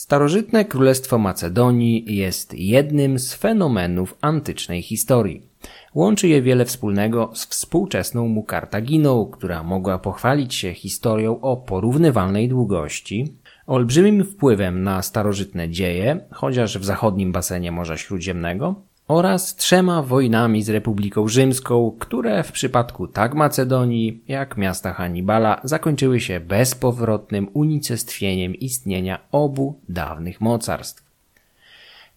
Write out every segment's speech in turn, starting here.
Starożytne Królestwo Macedonii jest jednym z fenomenów antycznej historii. Łączy je wiele wspólnego z współczesną mu Kartaginą, która mogła pochwalić się historią o porównywalnej długości, olbrzymim wpływem na starożytne dzieje, chociaż w zachodnim basenie Morza Śródziemnego, oraz trzema wojnami z Republiką Rzymską, które w przypadku tak Macedonii jak miasta Hannibala zakończyły się bezpowrotnym unicestwieniem istnienia obu dawnych mocarstw.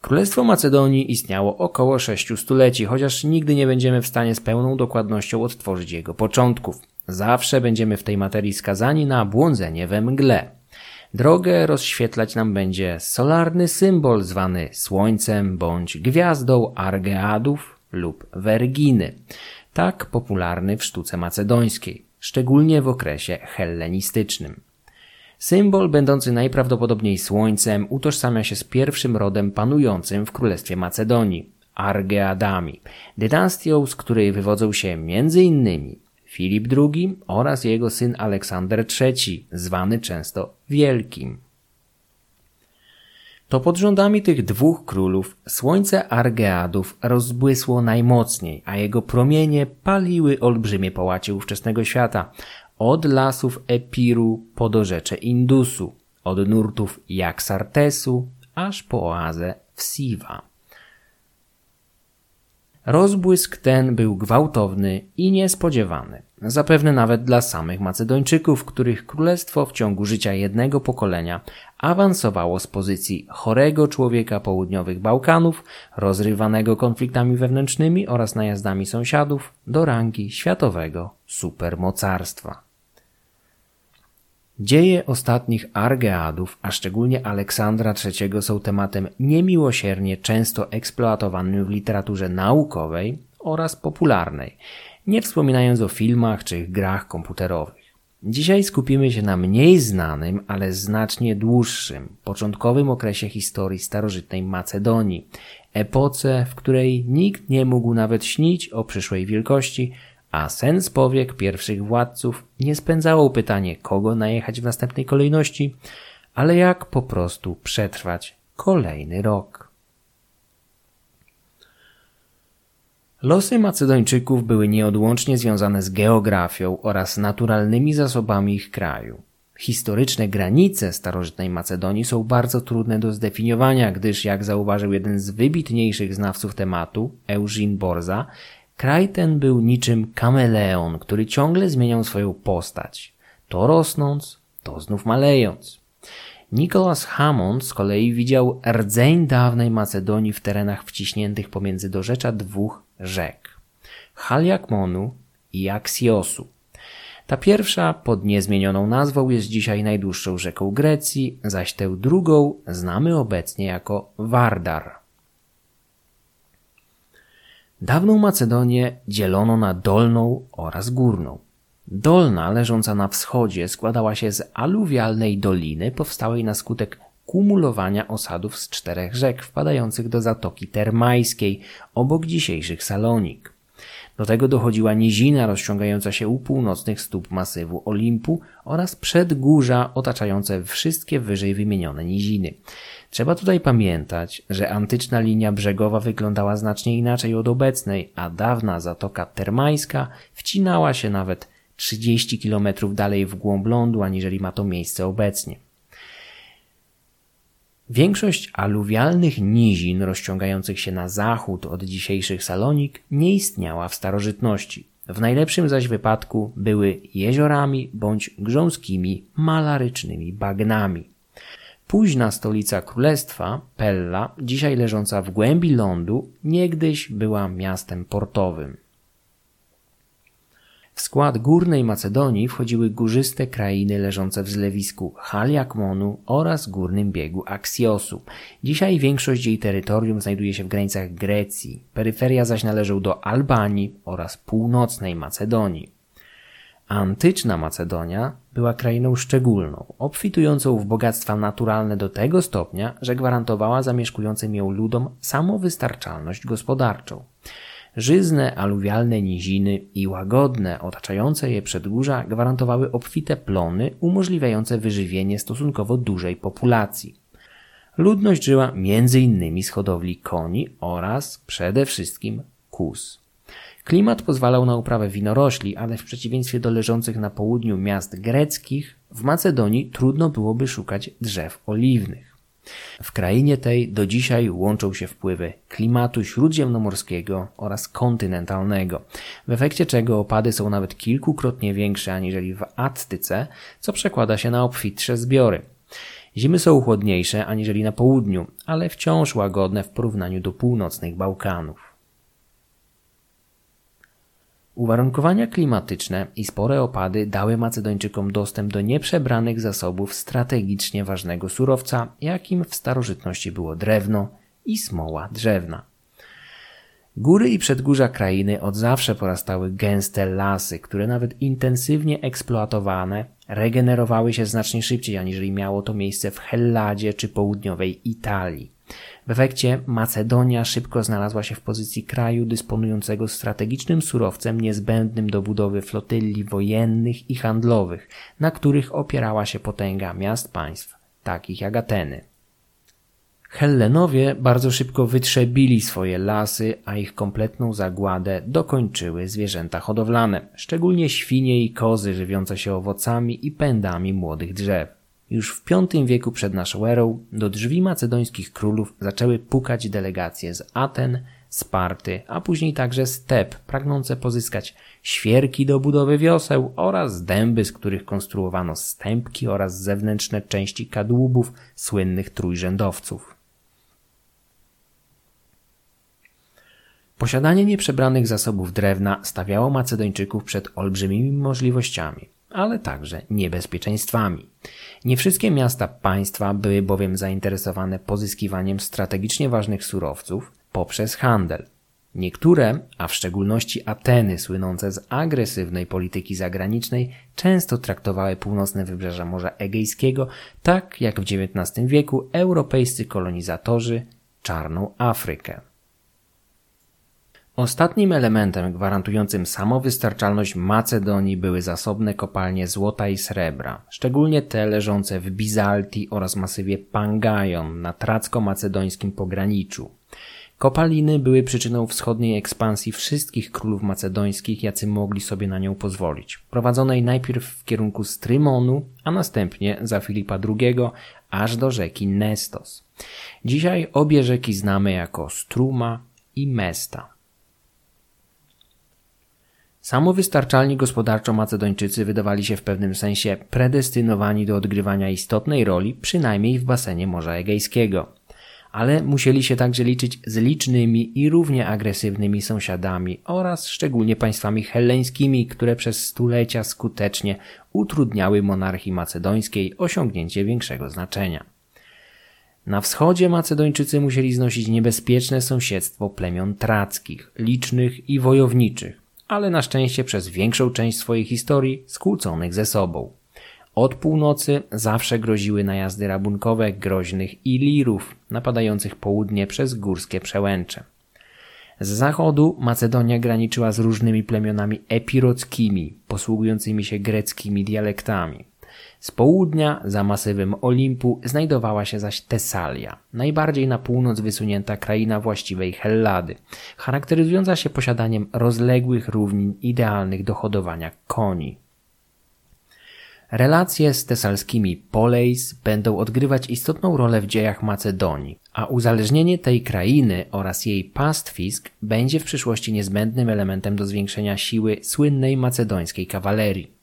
Królestwo Macedonii istniało około sześciu stuleci, chociaż nigdy nie będziemy w stanie z pełną dokładnością odtworzyć jego początków. Zawsze będziemy w tej materii skazani na błądzenie we mgle. Drogę rozświetlać nam będzie solarny symbol zwany Słońcem bądź gwiazdą Argeadów lub Verginy, tak popularny w sztuce macedońskiej, szczególnie w okresie hellenistycznym. Symbol będący najprawdopodobniej słońcem utożsamia się z pierwszym rodem panującym w Królestwie Macedonii, Argeadami, dynastią, z której wywodzą się m.in. Filip II oraz jego syn Aleksander III, zwany często Wielkim. To pod rządami tych dwóch królów słońce Argeadów rozbłysło najmocniej, a jego promienie paliły olbrzymie połacie ówczesnego świata, od lasów Epiru po dorzecze Indusu, od nurtów Jaksartesu aż po oazę Wsiwa. Rozbłysk ten był gwałtowny i niespodziewany, zapewne nawet dla samych Macedończyków, których królestwo w ciągu życia jednego pokolenia awansowało z pozycji chorego człowieka południowych Bałkanów, rozrywanego konfliktami wewnętrznymi oraz najazdami sąsiadów, do rangi światowego supermocarstwa. Dzieje ostatnich Argeadów, a szczególnie Aleksandra III są tematem niemiłosiernie często eksploatowanym w literaturze naukowej oraz popularnej, nie wspominając o filmach czy grach komputerowych. Dzisiaj skupimy się na mniej znanym, ale znacznie dłuższym, początkowym okresie historii starożytnej Macedonii, epoce, w której nikt nie mógł nawet śnić o przyszłej wielkości, a sens powiek pierwszych władców nie spędzało pytanie, kogo najechać w następnej kolejności, ale jak po prostu przetrwać kolejny rok. Losy Macedończyków były nieodłącznie związane z geografią oraz naturalnymi zasobami ich kraju. Historyczne granice starożytnej Macedonii są bardzo trudne do zdefiniowania, gdyż, jak zauważył jeden z wybitniejszych znawców tematu, Eugene Borza, Kraj ten był niczym kameleon, który ciągle zmieniał swoją postać, to rosnąc, to znów malejąc. Nicholas Hammond z kolei widział rdzeń dawnej Macedonii w terenach wciśniętych pomiędzy dorzecza dwóch rzek Haliakmonu i Axiosu. Ta pierwsza pod niezmienioną nazwą jest dzisiaj najdłuższą rzeką Grecji, zaś tę drugą znamy obecnie jako Vardar. Dawną Macedonię dzielono na dolną oraz górną. Dolna, leżąca na wschodzie, składała się z aluwialnej doliny powstałej na skutek kumulowania osadów z czterech rzek wpadających do Zatoki Termajskiej obok dzisiejszych Salonik. Do tego dochodziła nizina rozciągająca się u północnych stóp masywu Olimpu oraz przedgórza otaczające wszystkie wyżej wymienione niziny. Trzeba tutaj pamiętać, że antyczna linia brzegowa wyglądała znacznie inaczej od obecnej, a dawna Zatoka Termańska wcinała się nawet 30 km dalej w głąb lądu, aniżeli ma to miejsce obecnie. Większość aluwialnych nizin rozciągających się na zachód od dzisiejszych Salonik nie istniała w starożytności. W najlepszym zaś wypadku były jeziorami bądź grząskimi, malarycznymi bagnami. Późna stolica królestwa, Pella, dzisiaj leżąca w głębi lądu, niegdyś była miastem portowym. W skład Górnej Macedonii wchodziły górzyste krainy leżące w zlewisku Haliakmonu oraz górnym biegu Axiosu. Dzisiaj większość jej terytorium znajduje się w granicach Grecji, peryferia zaś należą do Albanii oraz północnej Macedonii. Antyczna Macedonia była krainą szczególną, obfitującą w bogactwa naturalne do tego stopnia, że gwarantowała zamieszkującym ją ludom samowystarczalność gospodarczą. Żyzne, aluwialne niziny i łagodne, otaczające je przedgórza gwarantowały obfite plony umożliwiające wyżywienie stosunkowo dużej populacji. Ludność żyła m.in. z hodowli koni oraz przede wszystkim kus. Klimat pozwalał na uprawę winorośli, ale w przeciwieństwie do leżących na południu miast greckich, w Macedonii trudno byłoby szukać drzew oliwnych. W krainie tej do dzisiaj łączą się wpływy klimatu śródziemnomorskiego oraz kontynentalnego, w efekcie czego opady są nawet kilkukrotnie większe aniżeli w Attyce, co przekłada się na obfitsze zbiory. Zimy są chłodniejsze aniżeli na południu, ale wciąż łagodne w porównaniu do północnych Bałkanów. Uwarunkowania klimatyczne i spore opady dały Macedończykom dostęp do nieprzebranych zasobów strategicznie ważnego surowca, jakim w starożytności było drewno i smoła drzewna. Góry i przedgórza krainy od zawsze porastały gęste lasy, które nawet intensywnie eksploatowane regenerowały się znacznie szybciej aniżeli miało to miejsce w Helladzie czy południowej Italii. W efekcie Macedonia szybko znalazła się w pozycji kraju dysponującego strategicznym surowcem niezbędnym do budowy flotyli wojennych i handlowych, na których opierała się potęga miast państw, takich jak Ateny. Hellenowie bardzo szybko wytrzebili swoje lasy, a ich kompletną zagładę dokończyły zwierzęta hodowlane, szczególnie świnie i kozy żywiące się owocami i pędami młodych drzew. Już w V wieku przed naszą erą do drzwi macedońskich królów zaczęły pukać delegacje z Aten, Sparty, a później także z Teb, pragnące pozyskać świerki do budowy wioseł oraz dęby, z których konstruowano stępki oraz zewnętrzne części kadłubów słynnych trójrzędowców. Posiadanie nieprzebranych zasobów drewna stawiało Macedończyków przed olbrzymimi możliwościami ale także niebezpieczeństwami. Nie wszystkie miasta państwa były bowiem zainteresowane pozyskiwaniem strategicznie ważnych surowców poprzez handel. Niektóre, a w szczególności Ateny słynące z agresywnej polityki zagranicznej, często traktowały północne wybrzeża Morza Egejskiego tak jak w XIX wieku europejscy kolonizatorzy czarną Afrykę. Ostatnim elementem gwarantującym samowystarczalność Macedonii były zasobne kopalnie złota i srebra, szczególnie te leżące w Bizaltii oraz masywie Pangajon na tracko-macedońskim pograniczu. Kopaliny były przyczyną wschodniej ekspansji wszystkich królów macedońskich, jacy mogli sobie na nią pozwolić, prowadzonej najpierw w kierunku Strymonu, a następnie za Filipa II aż do rzeki Nestos. Dzisiaj obie rzeki znamy jako Struma i Mesta. Samowystarczalni gospodarczo Macedończycy wydawali się w pewnym sensie predestynowani do odgrywania istotnej roli, przynajmniej w basenie Morza Egejskiego. Ale musieli się także liczyć z licznymi i równie agresywnymi sąsiadami oraz szczególnie państwami helleńskimi, które przez stulecia skutecznie utrudniały monarchii macedońskiej osiągnięcie większego znaczenia. Na wschodzie Macedończycy musieli znosić niebezpieczne sąsiedztwo plemion trackich, licznych i wojowniczych, ale na szczęście przez większą część swojej historii skłóconych ze sobą. Od północy zawsze groziły najazdy rabunkowe groźnych Ilirów, napadających południe przez górskie przełęcze. Z zachodu Macedonia graniczyła z różnymi plemionami epirockimi, posługującymi się greckimi dialektami. Z południa, za masywem Olimpu, znajdowała się zaś Tesalia, najbardziej na północ wysunięta kraina właściwej Hellady, charakteryzująca się posiadaniem rozległych równin idealnych do hodowania koni. Relacje z tesalskimi Poleis będą odgrywać istotną rolę w dziejach Macedonii, a uzależnienie tej krainy oraz jej pastwisk będzie w przyszłości niezbędnym elementem do zwiększenia siły słynnej macedońskiej kawalerii.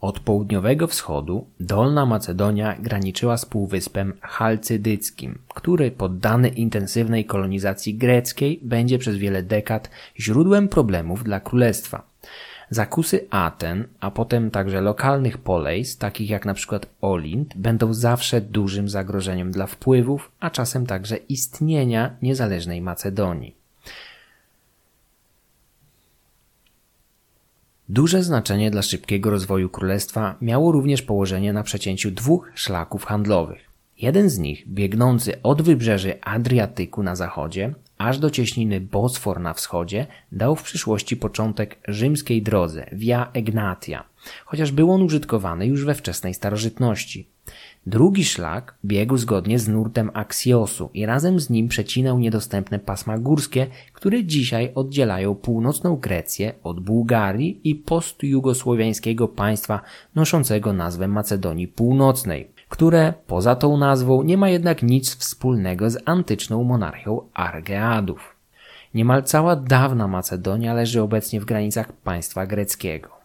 Od południowego wschodu Dolna Macedonia graniczyła z Półwyspem Chalcydyckim, który poddany intensywnej kolonizacji greckiej będzie przez wiele dekad źródłem problemów dla królestwa. Zakusy Aten, a potem także lokalnych polejs, takich jak przykład Olint, będą zawsze dużym zagrożeniem dla wpływów, a czasem także istnienia niezależnej Macedonii. Duże znaczenie dla szybkiego rozwoju królestwa miało również położenie na przecięciu dwóch szlaków handlowych. Jeden z nich, biegnący od wybrzeży Adriatyku na zachodzie, aż do cieśniny Bosfor na wschodzie, dał w przyszłości początek rzymskiej drodze Via Egnatia, chociaż był on użytkowany już we wczesnej starożytności. Drugi szlak biegł zgodnie z nurtem Aksiosu i razem z nim przecinał niedostępne pasma górskie, które dzisiaj oddzielają północną Grecję od Bułgarii i postjugosłowiańskiego państwa noszącego nazwę Macedonii Północnej, które poza tą nazwą nie ma jednak nic wspólnego z antyczną monarchią Argeadów. Niemal cała dawna Macedonia leży obecnie w granicach państwa greckiego.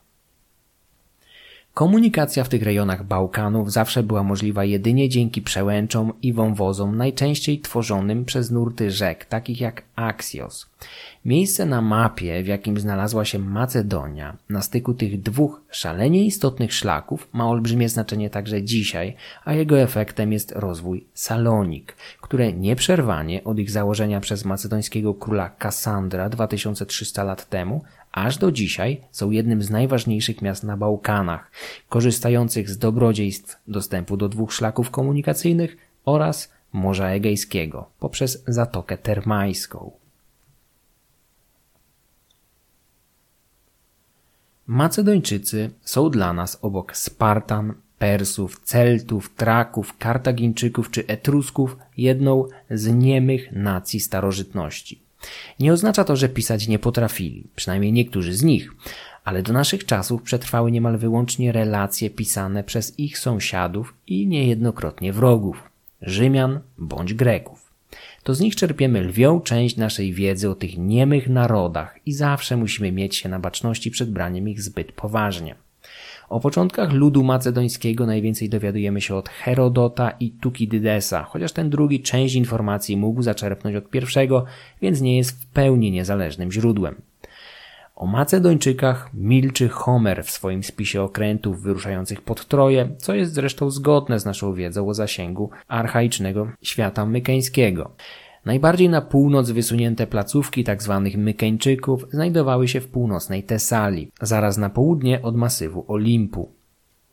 Komunikacja w tych rejonach Bałkanów zawsze była możliwa jedynie dzięki przełęczom i wąwozom, najczęściej tworzonym przez nurty rzek, takich jak Axios. Miejsce na mapie, w jakim znalazła się Macedonia, na styku tych dwóch szalenie istotnych szlaków, ma olbrzymie znaczenie także dzisiaj, a jego efektem jest rozwój Salonik, które nieprzerwanie od ich założenia przez macedońskiego króla Kassandra 2300 lat temu aż do dzisiaj są jednym z najważniejszych miast na Bałkanach, korzystających z dobrodziejstw dostępu do dwóch szlaków komunikacyjnych oraz Morza Egejskiego poprzez Zatokę Termajską. Macedończycy są dla nas obok Spartan, Persów, Celtów, Traków, Kartagińczyków czy Etrusków jedną z niemych nacji starożytności. Nie oznacza to, że pisać nie potrafili, przynajmniej niektórzy z nich, ale do naszych czasów przetrwały niemal wyłącznie relacje pisane przez ich sąsiadów i niejednokrotnie wrogów, Rzymian bądź Greków. To z nich czerpiemy lwią część naszej wiedzy o tych niemych narodach i zawsze musimy mieć się na baczności przed braniem ich zbyt poważnie. O początkach ludu macedońskiego najwięcej dowiadujemy się od Herodota i Tukidydesa, chociaż ten drugi część informacji mógł zaczerpnąć od pierwszego, więc nie jest w pełni niezależnym źródłem. O Macedończykach milczy Homer w swoim spisie okrętów wyruszających pod Troję, co jest zresztą zgodne z naszą wiedzą o zasięgu archaicznego świata mykeńskiego. Najbardziej na północ wysunięte placówki tzw. Tak Mykeńczyków znajdowały się w północnej Tesalii, zaraz na południe od masywu Olimpu.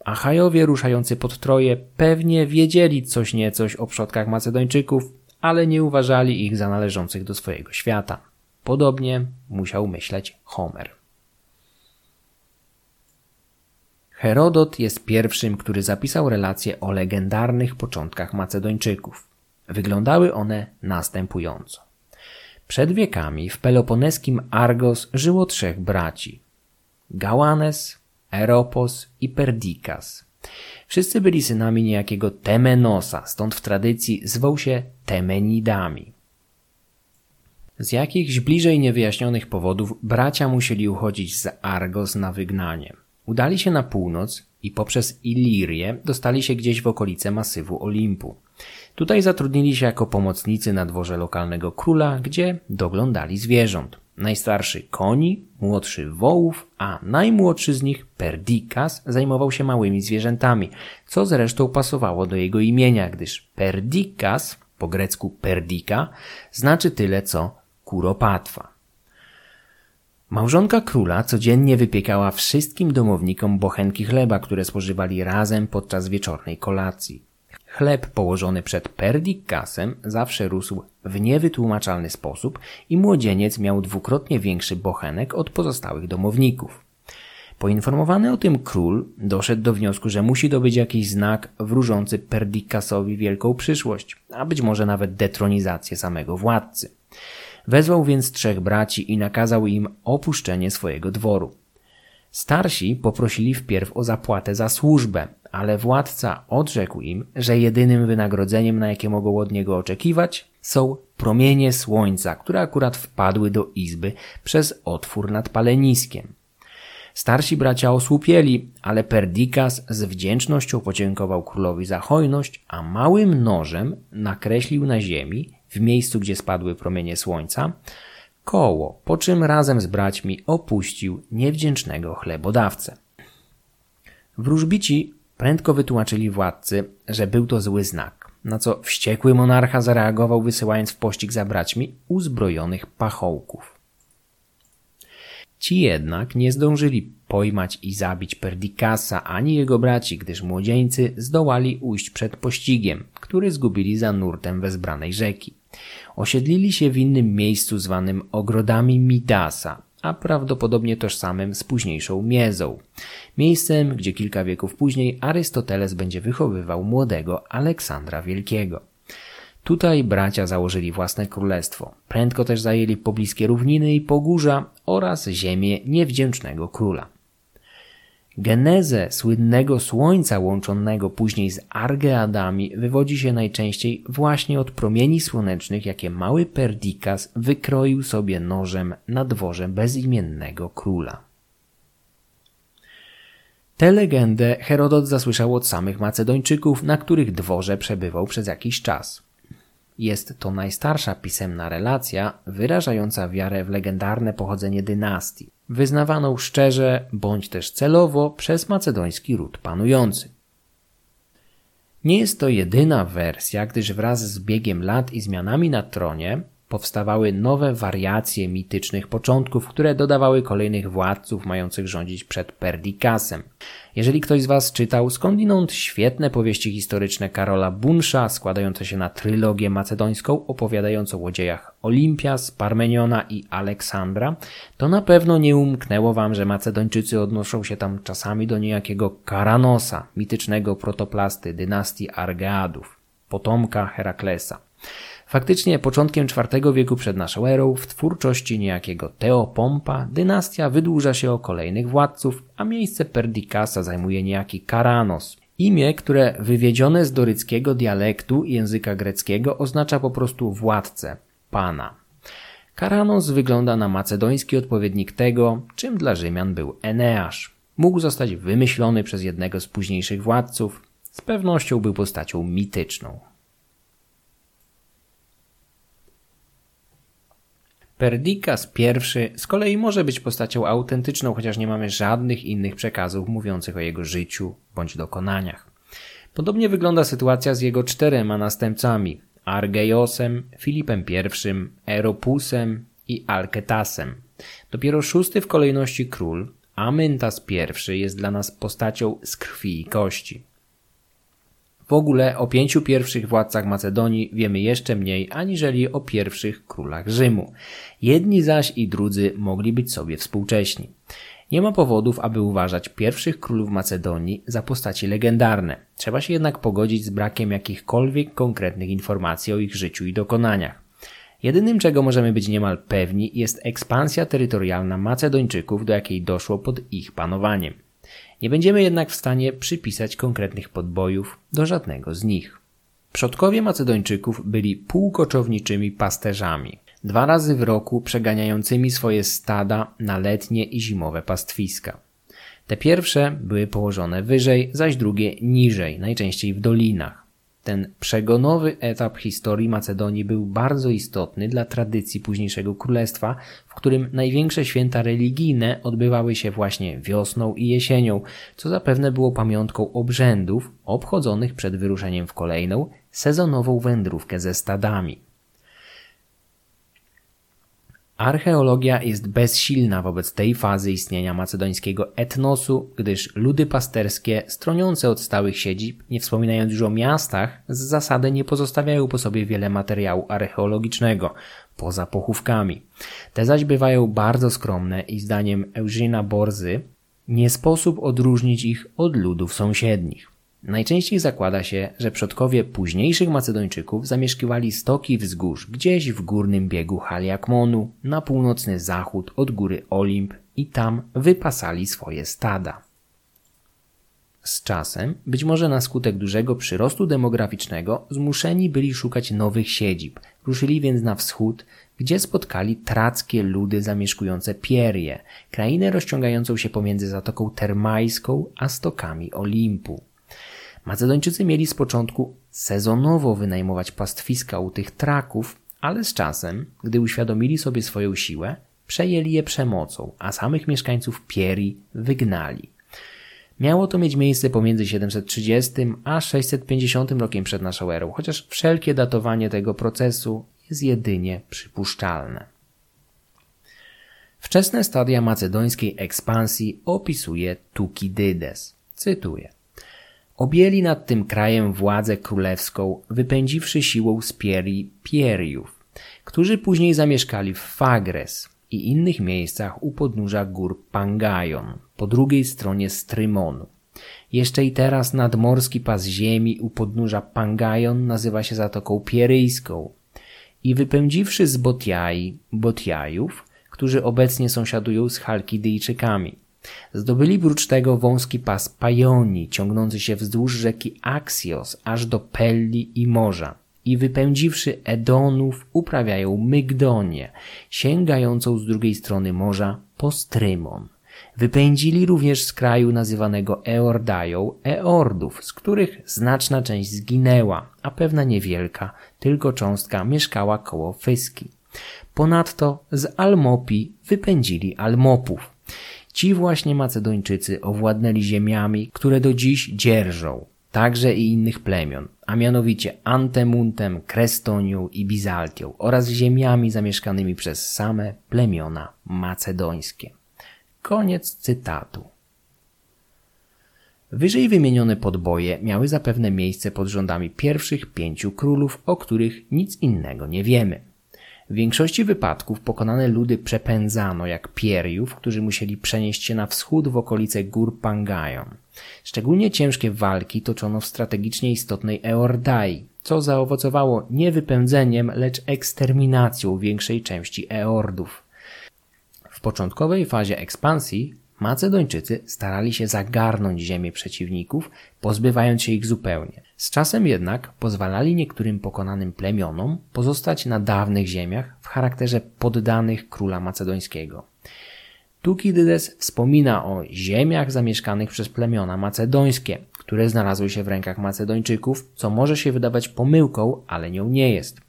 Achajowie ruszający pod Troje pewnie wiedzieli coś niecoś o przodkach Macedończyków, ale nie uważali ich za należących do swojego świata. Podobnie musiał myśleć Homer. Herodot jest pierwszym, który zapisał relacje o legendarnych początkach Macedończyków. Wyglądały one następująco. Przed wiekami w peloponeskim Argos żyło trzech braci. Gałanes, Eropos i Perdikas. Wszyscy byli synami niejakiego Temenosa, stąd w tradycji zwał się Temenidami. Z jakichś bliżej niewyjaśnionych powodów bracia musieli uchodzić z Argos na wygnanie. Udali się na północ i poprzez Ilirię dostali się gdzieś w okolice masywu Olimpu. Tutaj zatrudnili się jako pomocnicy na dworze lokalnego króla, gdzie doglądali zwierząt. Najstarszy koni, młodszy wołów, a najmłodszy z nich Perdikas zajmował się małymi zwierzętami, co zresztą pasowało do jego imienia, gdyż Perdikas, po grecku Perdika, znaczy tyle co kuropatwa. Małżonka króla codziennie wypiekała wszystkim domownikom bochenki chleba, które spożywali razem podczas wieczornej kolacji. Chleb położony przed perdikasem zawsze rósł w niewytłumaczalny sposób i młodzieniec miał dwukrotnie większy bochenek od pozostałych domowników. Poinformowany o tym król doszedł do wniosku, że musi dobyć jakiś znak wróżący Perdikasowi wielką przyszłość, a być może nawet detronizację samego władcy. Wezwał więc trzech braci i nakazał im opuszczenie swojego dworu. Starsi poprosili wpierw o zapłatę za służbę, ale władca odrzekł im, że jedynym wynagrodzeniem, na jakie mogą od niego oczekiwać, są promienie słońca, które akurat wpadły do izby przez otwór nad paleniskiem. Starsi bracia osłupieli, ale Perdikas z wdzięcznością podziękował królowi za hojność, a małym nożem nakreślił na ziemi, w miejscu gdzie spadły promienie słońca, koło, po czym razem z braćmi opuścił niewdzięcznego chlebodawcę. Wróżbici prędko wytłumaczyli władcy, że był to zły znak, na co wściekły monarcha zareagował wysyłając w pościg za braćmi uzbrojonych pachołków. Ci jednak nie zdążyli pojmać i zabić Perdikasa ani jego braci, gdyż młodzieńcy zdołali ujść przed pościgiem, który zgubili za nurtem wezbranej rzeki. Osiedlili się w innym miejscu zwanym ogrodami Midasa, a prawdopodobnie tożsamym z późniejszą Miezą, miejscem, gdzie kilka wieków później Arystoteles będzie wychowywał młodego Aleksandra Wielkiego. Tutaj bracia założyli własne królestwo. Prędko też zajęli pobliskie równiny i pogórza oraz ziemię niewdzięcznego króla. Genezę słynnego słońca łączonego później z Argeadami wywodzi się najczęściej właśnie od promieni słonecznych, jakie mały Perdikas wykroił sobie nożem na dworze bezimiennego króla. Tę legendę Herodot zasłyszał od samych Macedończyków, na których dworze przebywał przez jakiś czas. Jest to najstarsza pisemna relacja wyrażająca wiarę w legendarne pochodzenie dynastii, wyznawaną szczerze bądź też celowo przez macedoński ród panujący. Nie jest to jedyna wersja, gdyż wraz z biegiem lat i zmianami na tronie powstawały nowe wariacje mitycznych początków, które dodawały kolejnych władców mających rządzić przed Perdikasem. Jeżeli ktoś z Was czytał skądinąd świetne powieści historyczne Karola Bunsza, składające się na trylogię macedońską opowiadającą o dziejach Olimpias, Parmeniona i Aleksandra, to na pewno nie umknęło Wam, że Macedończycy odnoszą się tam czasami do niejakiego Karanosa, mitycznego protoplasty dynastii Argeadów, potomka Heraklesa. Faktycznie początkiem IV wieku przed naszą erą w twórczości niejakiego Teopompa dynastia wydłuża się o kolejnych władców, a miejsce Perdikasa zajmuje niejaki Karanos. Imię, które wywiedzione z doryckiego dialektu języka greckiego oznacza po prostu władcę, pana. Karanos wygląda na macedoński odpowiednik tego, czym dla Rzymian był Eneasz. Mógł zostać wymyślony przez jednego z późniejszych władców, z pewnością był postacią mityczną. Perdikas I z kolei może być postacią autentyczną, chociaż nie mamy żadnych innych przekazów mówiących o jego życiu bądź dokonaniach. Podobnie wygląda sytuacja z jego czterema następcami Argeiosem, Filipem I, Eropusem i Alketasem. Dopiero szósty w kolejności król, Amyntas I jest dla nas postacią z krwi i kości. W ogóle o pięciu pierwszych władcach Macedonii wiemy jeszcze mniej aniżeli o pierwszych królach Rzymu. Jedni zaś i drudzy mogli być sobie współcześni. Nie ma powodów, aby uważać pierwszych królów Macedonii za postaci legendarne. Trzeba się jednak pogodzić z brakiem jakichkolwiek konkretnych informacji o ich życiu i dokonaniach. Jedynym, czego możemy być niemal pewni, jest ekspansja terytorialna Macedończyków, do jakiej doszło pod ich panowaniem. Nie będziemy jednak w stanie przypisać konkretnych podbojów do żadnego z nich. Przodkowie Macedończyków byli półkoczowniczymi pasterzami, dwa razy w roku przeganiającymi swoje stada na letnie i zimowe pastwiska. Te pierwsze były położone wyżej, zaś drugie niżej, najczęściej w dolinach. Ten przegonowy etap historii Macedonii był bardzo istotny dla tradycji późniejszego królestwa, w którym największe święta religijne odbywały się właśnie wiosną i jesienią, co zapewne było pamiątką obrzędów obchodzonych przed wyruszeniem w kolejną, sezonową wędrówkę ze stadami. Archeologia jest bezsilna wobec tej fazy istnienia macedońskiego etnosu, gdyż ludy pasterskie, stroniące od stałych siedzib, nie wspominając już o miastach, z zasady nie pozostawiają po sobie wiele materiału archeologicznego, poza pochówkami. Te zaś bywają bardzo skromne i zdaniem Eugena Borzy nie sposób odróżnić ich od ludów sąsiednich. Najczęściej zakłada się, że przodkowie późniejszych Macedończyków zamieszkiwali stoki wzgórz gdzieś w górnym biegu Haliakmonu na północny zachód od góry Olimp i tam wypasali swoje stada. Z czasem, być może na skutek dużego przyrostu demograficznego, zmuszeni byli szukać nowych siedzib. Ruszyli więc na wschód, gdzie spotkali trackie ludy zamieszkujące Pierie, krainę rozciągającą się pomiędzy Zatoką Termajską a stokami Olimpu. Macedończycy mieli z początku sezonowo wynajmować pastwiska u tych traków, ale z czasem, gdy uświadomili sobie swoją siłę, przejęli je przemocą, a samych mieszkańców Pieri wygnali. Miało to mieć miejsce pomiędzy 730 a 650 rokiem przed naszą erą, chociaż wszelkie datowanie tego procesu jest jedynie przypuszczalne. Wczesne stadia macedońskiej ekspansji opisuje Tukidydes. Cytuję. Objęli nad tym krajem władzę królewską, wypędziwszy siłą z Pieri Pieriów, którzy później zamieszkali w Fagres, i innych miejscach u podnóża gór Pangajon, po drugiej stronie Strymonu. Jeszcze i teraz nadmorski pas ziemi u podnóża Pangajon nazywa się Zatoką Pieryjską. I wypędziwszy z Botiai, Botiajów, którzy obecnie sąsiadują z Halkidyjczykami. Zdobyli prócz tego wąski pas Pajoni, ciągnący się wzdłuż rzeki Axios, aż do Pelli i morza. I wypędziwszy Edonów, uprawiają Mygdonię, sięgającą z drugiej strony morza po Strymon. Wypędzili również z kraju nazywanego Eordają Eordów, z których znaczna część zginęła, a pewna niewielka, tylko cząstka mieszkała koło Fyski. Ponadto z Almopi wypędzili Almopów. Ci właśnie Macedończycy owładnęli ziemiami, które do dziś dzierżą, także i innych plemion, a mianowicie Antemuntem, Krestonią i Bizaltią oraz ziemiami zamieszkanymi przez same plemiona macedońskie. Koniec cytatu. Wyżej wymienione podboje miały zapewne miejsce pod rządami pierwszych pięciu królów, o których nic innego nie wiemy. W większości wypadków pokonane ludy przepędzano jak Pieriów, którzy musieli przenieść się na wschód w okolice gór Pangajon. Szczególnie ciężkie walki toczono w strategicznie istotnej Eordai, co zaowocowało nie wypędzeniem, lecz eksterminacją większej części Eordów. W początkowej fazie ekspansji Macedończycy starali się zagarnąć ziemię przeciwników, pozbywając się ich zupełnie. Z czasem jednak pozwalali niektórym pokonanym plemionom pozostać na dawnych ziemiach w charakterze poddanych króla macedońskiego. Tukidydes wspomina o ziemiach zamieszkanych przez plemiona macedońskie, które znalazły się w rękach Macedończyków, co może się wydawać pomyłką, ale nią nie jest.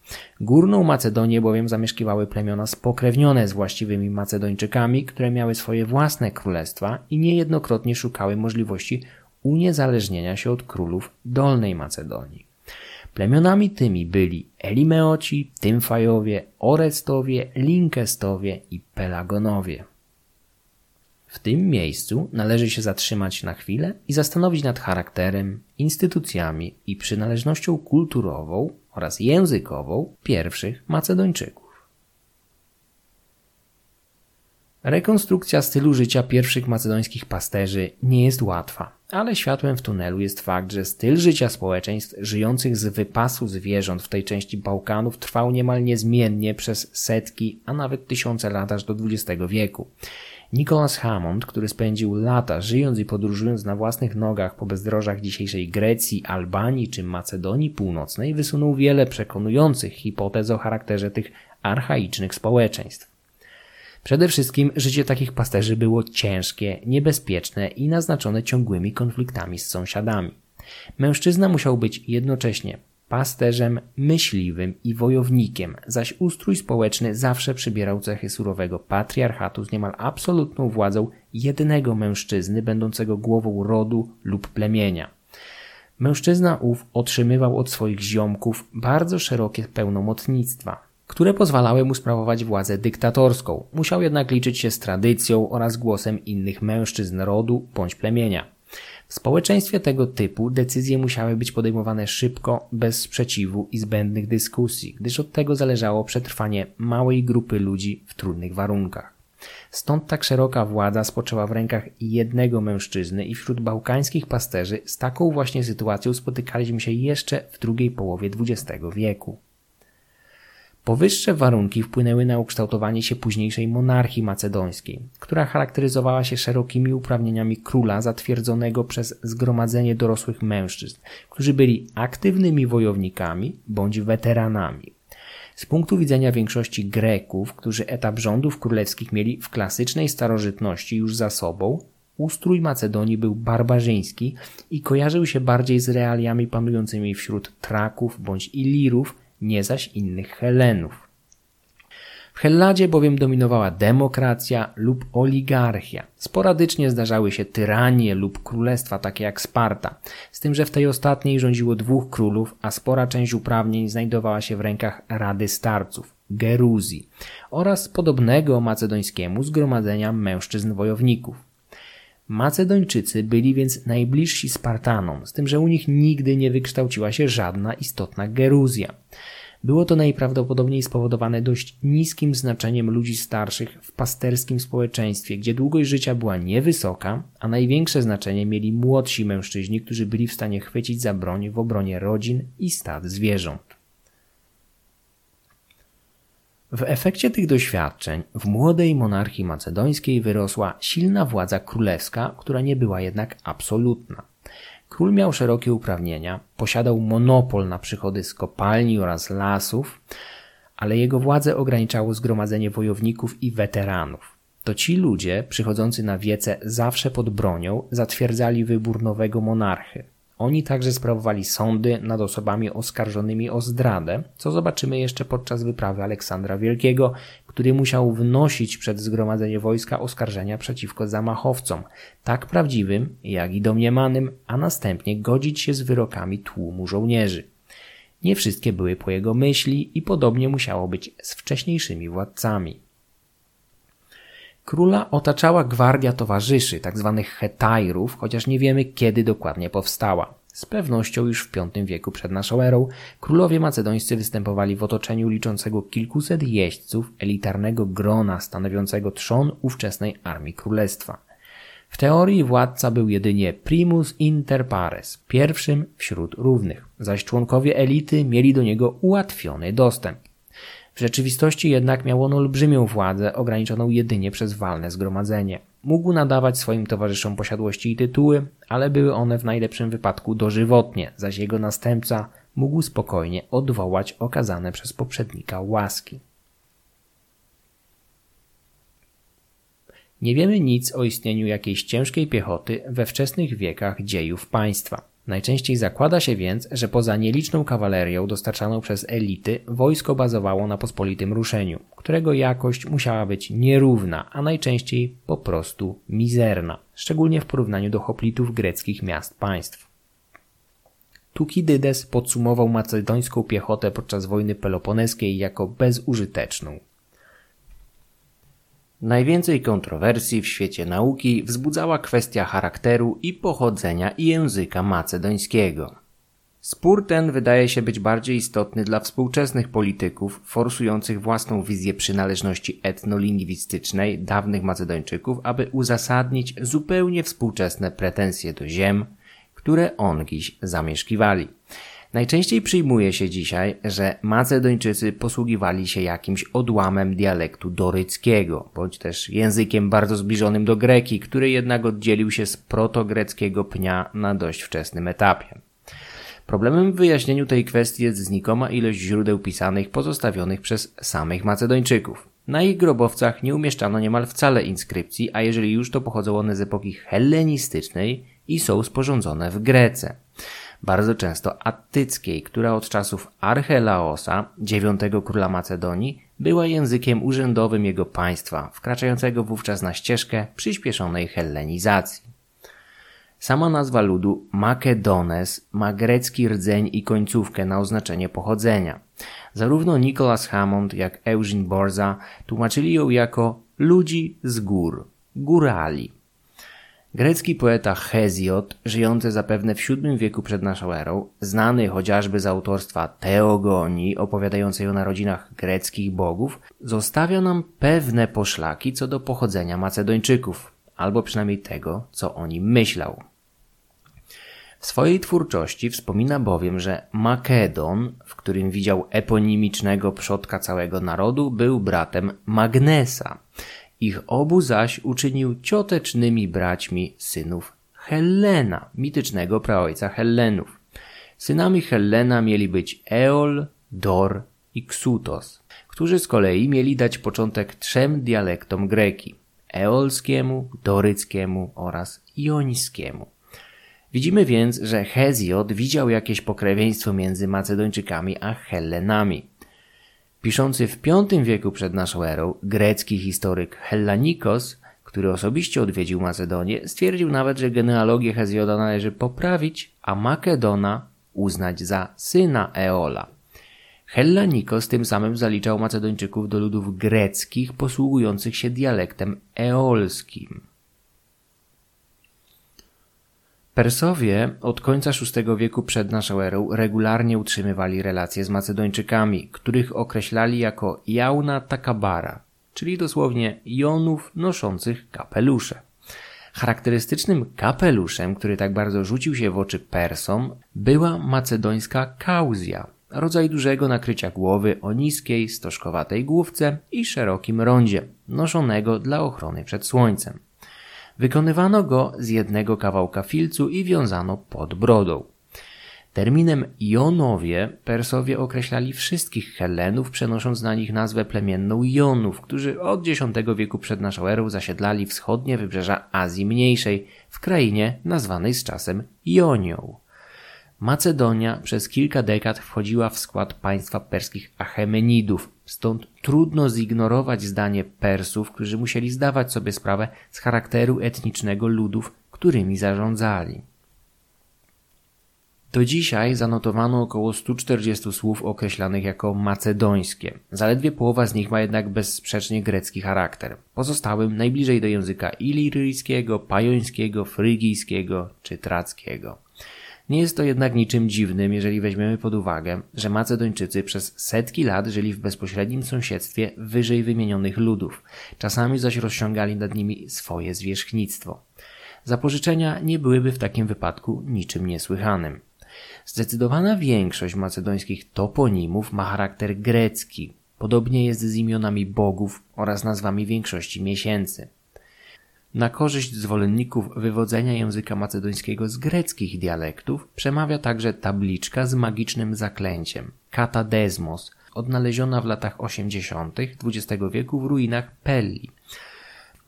Górną Macedonię bowiem zamieszkiwały plemiona spokrewnione z właściwymi Macedończykami, które miały swoje własne królestwa i niejednokrotnie szukały możliwości uniezależnienia się od królów Dolnej Macedonii. Plemionami tymi byli Elimeoci, Tymfajowie, Orestowie, Linkestowie i Pelagonowie. W tym miejscu należy się zatrzymać na chwilę i zastanowić nad charakterem, instytucjami i przynależnością kulturową oraz językową pierwszych Macedończyków. Rekonstrukcja stylu życia pierwszych macedońskich pasterzy nie jest łatwa, ale światłem w tunelu jest fakt, że styl życia społeczeństw żyjących z wypasu zwierząt w tej części Bałkanów trwał niemal niezmiennie przez setki, a nawet tysiące lat aż do XX wieku. Nicholas Hammond, który spędził lata żyjąc i podróżując na własnych nogach po bezdrożach dzisiejszej Grecji, Albanii czy Macedonii Północnej, wysunął wiele przekonujących hipotez o charakterze tych archaicznych społeczeństw. Przede wszystkim życie takich pasterzy było ciężkie, niebezpieczne i naznaczone ciągłymi konfliktami z sąsiadami. Mężczyzna musiał być jednocześnie pasterzem, myśliwym i wojownikiem, zaś ustrój społeczny zawsze przybierał cechy surowego patriarchatu z niemal absolutną władzą jednego mężczyzny będącego głową rodu lub plemienia. Mężczyzna ów otrzymywał od swoich ziomków bardzo szerokie pełnomocnictwa, które pozwalały mu sprawować władzę dyktatorską. Musiał jednak liczyć się z tradycją oraz głosem innych mężczyzn rodu bądź plemienia. W społeczeństwie tego typu decyzje musiały być podejmowane szybko, bez sprzeciwu i zbędnych dyskusji, gdyż od tego zależało przetrwanie małej grupy ludzi w trudnych warunkach. Stąd tak szeroka władza spoczęła w rękach jednego mężczyzny i wśród bałkańskich pasterzy z taką właśnie sytuacją spotykaliśmy się jeszcze w drugiej połowie XX wieku. Powyższe warunki wpłynęły na ukształtowanie się późniejszej monarchii macedońskiej, która charakteryzowała się szerokimi uprawnieniami króla zatwierdzonego przez zgromadzenie dorosłych mężczyzn, którzy byli aktywnymi wojownikami bądź weteranami. Z punktu widzenia większości Greków, którzy etap rządów królewskich mieli w klasycznej starożytności już za sobą, ustrój Macedonii był barbarzyński i kojarzył się bardziej z realiami panującymi wśród Traków bądź Ilirów nie zaś innych Helenów. W Helladzie bowiem dominowała demokracja lub oligarchia. Sporadycznie zdarzały się tyranie lub królestwa takie jak Sparta, z tym, że w tej ostatniej rządziło dwóch królów, a spora część uprawnień znajdowała się w rękach Rady Starców, Geruzji oraz podobnego macedońskiemu zgromadzenia mężczyzn wojowników. Macedończycy byli więc najbliżsi Spartanom, z tym, że u nich nigdy nie wykształciła się żadna istotna Geruzja. Było to najprawdopodobniej spowodowane dość niskim znaczeniem ludzi starszych w pasterskim społeczeństwie, gdzie długość życia była niewysoka, a największe znaczenie mieli młodsi mężczyźni, którzy byli w stanie chwycić za broń w obronie rodzin i stad zwierząt. W efekcie tych doświadczeń w młodej monarchii macedońskiej wyrosła silna władza królewska, która nie była jednak absolutna. Król miał szerokie uprawnienia, posiadał monopol na przychody z kopalni oraz lasów, ale jego władzę ograniczało zgromadzenie wojowników i weteranów. To ci ludzie, przychodzący na wiece zawsze pod bronią, zatwierdzali wybór nowego monarchy. Oni także sprawowali sądy nad osobami oskarżonymi o zdradę, co zobaczymy jeszcze podczas wyprawy Aleksandra Wielkiego, który musiał wnosić przed zgromadzenie wojska oskarżenia przeciwko zamachowcom, tak prawdziwym, jak i domniemanym, a następnie godzić się z wyrokami tłumu żołnierzy. Nie wszystkie były po jego myśli i podobnie musiało być z wcześniejszymi władcami. Króla otaczała gwardia towarzyszy, tzw. Tak hetajrów, chociaż nie wiemy kiedy dokładnie powstała. Z pewnością już w V wieku przed naszą erą królowie macedońscy występowali w otoczeniu liczącego kilkuset jeźdźców elitarnego grona stanowiącego trzon ówczesnej armii królestwa. W teorii władca był jedynie primus inter pares, pierwszym wśród równych, zaś członkowie elity mieli do niego ułatwiony dostęp. W rzeczywistości jednak miał on olbrzymią władzę, ograniczoną jedynie przez walne zgromadzenie. Mógł nadawać swoim towarzyszom posiadłości i tytuły, ale były one w najlepszym wypadku dożywotnie, zaś jego następca mógł spokojnie odwołać okazane przez poprzednika łaski. Nie wiemy nic o istnieniu jakiejś ciężkiej piechoty we wczesnych wiekach dziejów państwa. Najczęściej zakłada się więc, że poza nieliczną kawalerią dostarczaną przez elity, wojsko bazowało na pospolitym ruszeniu, którego jakość musiała być nierówna, a najczęściej po prostu mizerna, szczególnie w porównaniu do hoplitów greckich miast państw. Tukidydes podsumował macedońską piechotę podczas wojny peloponeskiej jako bezużyteczną. Najwięcej kontrowersji w świecie nauki wzbudzała kwestia charakteru i pochodzenia języka macedońskiego. Spór ten wydaje się być bardziej istotny dla współczesnych polityków forsujących własną wizję przynależności etnolingwistycznej dawnych Macedończyków, aby uzasadnić zupełnie współczesne pretensje do ziem, które ongiś zamieszkiwali. Najczęściej przyjmuje się dzisiaj, że Macedończycy posługiwali się jakimś odłamem dialektu doryckiego, bądź też językiem bardzo zbliżonym do greki, który jednak oddzielił się z protogreckiego pnia na dość wczesnym etapie. Problemem w wyjaśnieniu tej kwestii jest znikoma ilość źródeł pisanych pozostawionych przez samych Macedończyków. Na ich grobowcach nie umieszczano niemal wcale inskrypcji, a jeżeli już to pochodzą one z epoki hellenistycznej i są sporządzone w Grece bardzo często attyckiej, która od czasów Archelaosa, dziewiątego króla Macedonii, była językiem urzędowym jego państwa, wkraczającego wówczas na ścieżkę przyspieszonej hellenizacji. Sama nazwa ludu Makedones ma grecki rdzeń i końcówkę na oznaczenie pochodzenia. Zarówno Nicholas Hammond jak Eugene Borza tłumaczyli ją jako ludzi z gór, górali. Grecki poeta Hesiod, żyjący zapewne w VII wieku przed naszą erą, znany chociażby z autorstwa Teogonii opowiadającej o narodzinach greckich bogów, zostawia nam pewne poszlaki co do pochodzenia Macedończyków, albo przynajmniej tego, co o nim myślał. W swojej twórczości wspomina bowiem, że Makedon, w którym widział eponimicznego przodka całego narodu, był bratem Magnesa – ich obu zaś uczynił ciotecznymi braćmi synów Hellena, mitycznego praojca Hellenów. Synami Hellena mieli być Eol, Dor i Ksutos, którzy z kolei mieli dać początek trzem dialektom greki eolskiemu, doryckiemu oraz jońskiemu. Widzimy więc, że Hezjod widział jakieś pokrewieństwo między Macedończykami a Hellenami. Piszący w V wieku przed naszą erą, grecki historyk Hellanikos, który osobiście odwiedził Macedonię, stwierdził nawet, że genealogię Hezjoda należy poprawić, a Makedona uznać za syna Eola. Hellanikos tym samym zaliczał Macedończyków do ludów greckich posługujących się dialektem eolskim. Persowie od końca VI wieku przed naszą erą regularnie utrzymywali relacje z Macedończykami, których określali jako jauna takabara, czyli dosłownie jonów noszących kapelusze. Charakterystycznym kapeluszem, który tak bardzo rzucił się w oczy Persom, była macedońska kauzja, rodzaj dużego nakrycia głowy o niskiej, stożkowatej główce i szerokim rondzie, noszonego dla ochrony przed słońcem. Wykonywano go z jednego kawałka filcu i wiązano pod brodą. Terminem Jonowie Persowie określali wszystkich Helenów, przenosząc na nich nazwę plemienną Jonów, którzy od X wieku przed naszą erą zasiedlali wschodnie wybrzeża Azji Mniejszej, w krainie nazwanej z czasem Jonią. Macedonia przez kilka dekad wchodziła w skład państwa perskich Achemenidów, stąd trudno zignorować zdanie Persów, którzy musieli zdawać sobie sprawę z charakteru etnicznego ludów, którymi zarządzali. Do dzisiaj zanotowano około 140 słów określanych jako macedońskie. Zaledwie połowa z nich ma jednak bezsprzecznie grecki charakter. Pozostałym najbliżej do języka iliryjskiego, pajońskiego, frygijskiego czy trackiego. Nie jest to jednak niczym dziwnym, jeżeli weźmiemy pod uwagę, że Macedończycy przez setki lat żyli w bezpośrednim sąsiedztwie wyżej wymienionych ludów, czasami zaś rozciągali nad nimi swoje zwierzchnictwo. Zapożyczenia nie byłyby w takim wypadku niczym niesłychanym. Zdecydowana większość macedońskich toponimów ma charakter grecki. Podobnie jest z imionami bogów oraz nazwami większości miesięcy. Na korzyść zwolenników wywodzenia języka macedońskiego z greckich dialektów przemawia także tabliczka z magicznym zaklęciem Katadesmos, odnaleziona w latach 80. XX wieku w ruinach Pelli.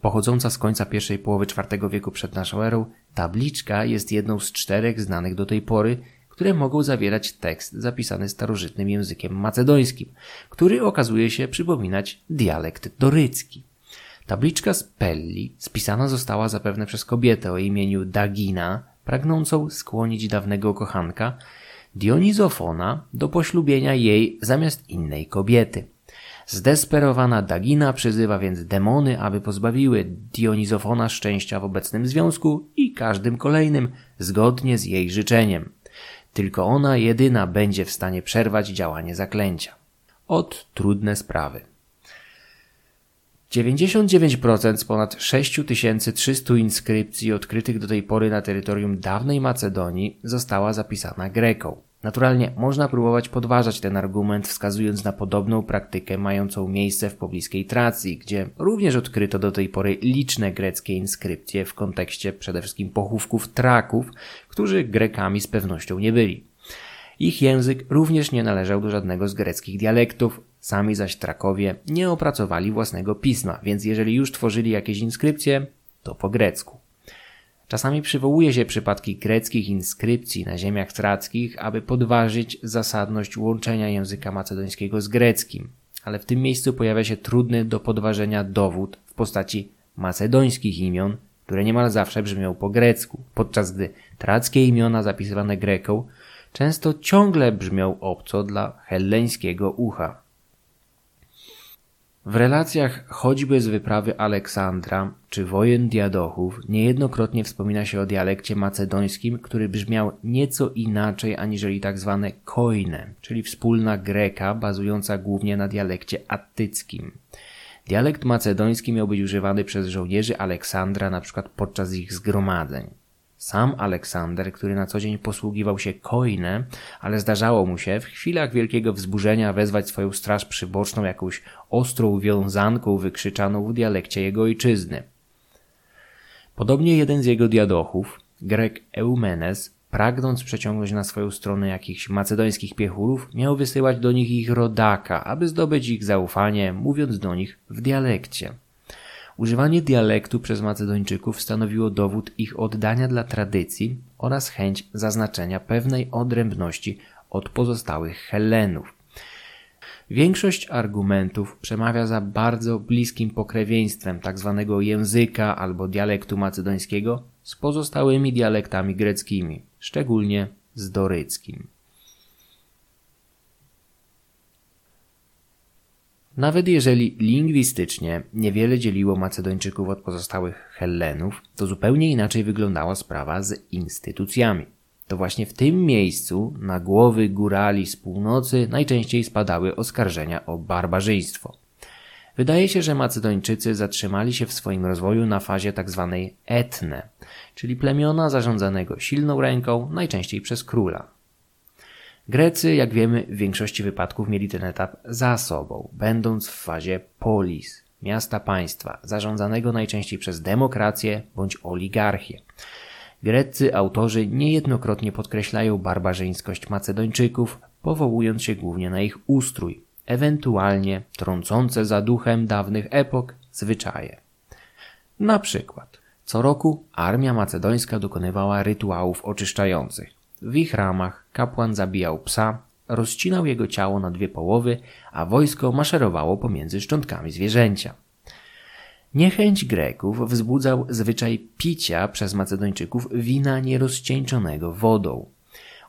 Pochodząca z końca pierwszej połowy IV wieku przed naszą erą, tabliczka jest jedną z czterech znanych do tej pory, które mogą zawierać tekst zapisany starożytnym językiem macedońskim, który okazuje się przypominać dialekt dorycki. Tabliczka z Pelli spisana została zapewne przez kobietę o imieniu Dagina, pragnącą skłonić dawnego kochanka Dionizofona do poślubienia jej zamiast innej kobiety. Zdesperowana Dagina przyzywa więc demony, aby pozbawiły Dionizofona szczęścia w obecnym związku i każdym kolejnym, zgodnie z jej życzeniem. Tylko ona jedyna będzie w stanie przerwać działanie zaklęcia. Od trudne sprawy. 99% z ponad 6300 inskrypcji odkrytych do tej pory na terytorium dawnej Macedonii została zapisana Greką. Naturalnie można próbować podważać ten argument, wskazując na podobną praktykę mającą miejsce w pobliskiej Tracji, gdzie również odkryto do tej pory liczne greckie inskrypcje w kontekście przede wszystkim pochówków Traków, którzy Grekami z pewnością nie byli. Ich język również nie należał do żadnego z greckich dialektów, sami zaś Trakowie nie opracowali własnego pisma, więc jeżeli już tworzyli jakieś inskrypcje, to po grecku. Czasami przywołuje się przypadki greckich inskrypcji na ziemiach trackich, aby podważyć zasadność łączenia języka macedońskiego z greckim, ale w tym miejscu pojawia się trudny do podważenia dowód w postaci macedońskich imion, które niemal zawsze brzmią po grecku, podczas gdy trackie imiona zapisywane greką często ciągle brzmią obco dla helleńskiego ucha. W relacjach choćby z wyprawy Aleksandra czy wojen diadochów niejednokrotnie wspomina się o dialekcie macedońskim, który brzmiał nieco inaczej aniżeli tak zwane koine, czyli wspólna greka bazująca głównie na dialekcie attyckim. Dialekt macedoński miał być używany przez żołnierzy Aleksandra przykład podczas ich zgromadzeń. Sam Aleksander, który na co dzień posługiwał się koine, ale zdarzało mu się w chwilach wielkiego wzburzenia wezwać swoją straż przyboczną jakąś ostrą wiązanką wykrzyczaną w dialekcie jego ojczyzny. Podobnie jeden z jego diadochów, Grek Eumenes, pragnąc przeciągnąć na swoją stronę jakichś macedońskich piechurów, miał wysyłać do nich ich rodaka, aby zdobyć ich zaufanie, mówiąc do nich w dialekcie. Używanie dialektu przez Macedończyków stanowiło dowód ich oddania dla tradycji oraz chęć zaznaczenia pewnej odrębności od pozostałych Hellenów. Większość argumentów przemawia za bardzo bliskim pokrewieństwem tzw. Tak języka albo dialektu macedońskiego z pozostałymi dialektami greckimi, szczególnie z doryckim. Nawet jeżeli lingwistycznie niewiele dzieliło Macedończyków od pozostałych Hellenów, to zupełnie inaczej wyglądała sprawa z instytucjami. To właśnie w tym miejscu na głowy górali z północy najczęściej spadały oskarżenia o barbarzyństwo. Wydaje się, że Macedończycy zatrzymali się w swoim rozwoju na fazie tzw. Tak etne, czyli plemiona zarządzanego silną ręką, najczęściej przez króla. Grecy, jak wiemy, w większości wypadków mieli ten etap za sobą, będąc w fazie polis, miasta państwa, zarządzanego najczęściej przez demokrację bądź oligarchię. Greccy autorzy niejednokrotnie podkreślają barbarzyńskość Macedończyków, powołując się głównie na ich ustrój, ewentualnie trącące za duchem dawnych epok zwyczaje. Na przykład, co roku armia macedońska dokonywała rytuałów oczyszczających. W ich ramach kapłan zabijał psa, rozcinał jego ciało na dwie połowy, a wojsko maszerowało pomiędzy szczątkami zwierzęcia. Niechęć Greków wzbudzał zwyczaj picia przez Macedończyków wina nierozcieńczonego wodą.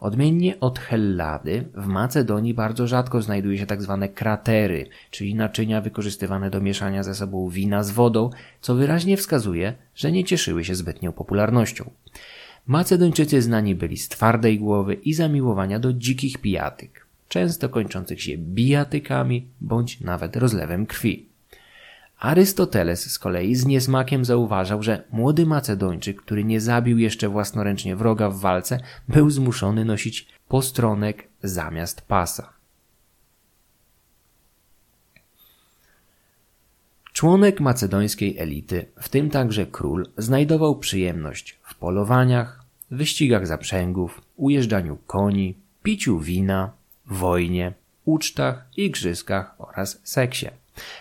Odmiennie od Hellady, w Macedonii bardzo rzadko znajduje się tzw. Tak kratery, czyli naczynia wykorzystywane do mieszania ze sobą wina z wodą, co wyraźnie wskazuje, że nie cieszyły się zbytnią popularnością. Macedończycy znani byli z twardej głowy i zamiłowania do dzikich pijatyk, często kończących się bijatykami bądź nawet rozlewem krwi. Arystoteles z kolei z niesmakiem zauważał, że młody Macedończyk, który nie zabił jeszcze własnoręcznie wroga w walce, był zmuszony nosić postronek zamiast pasa. Członek macedońskiej elity, w tym także król, znajdował przyjemność polowaniach, wyścigach zaprzęgów, ujeżdżaniu koni, piciu wina, wojnie, ucztach, igrzyskach oraz seksie.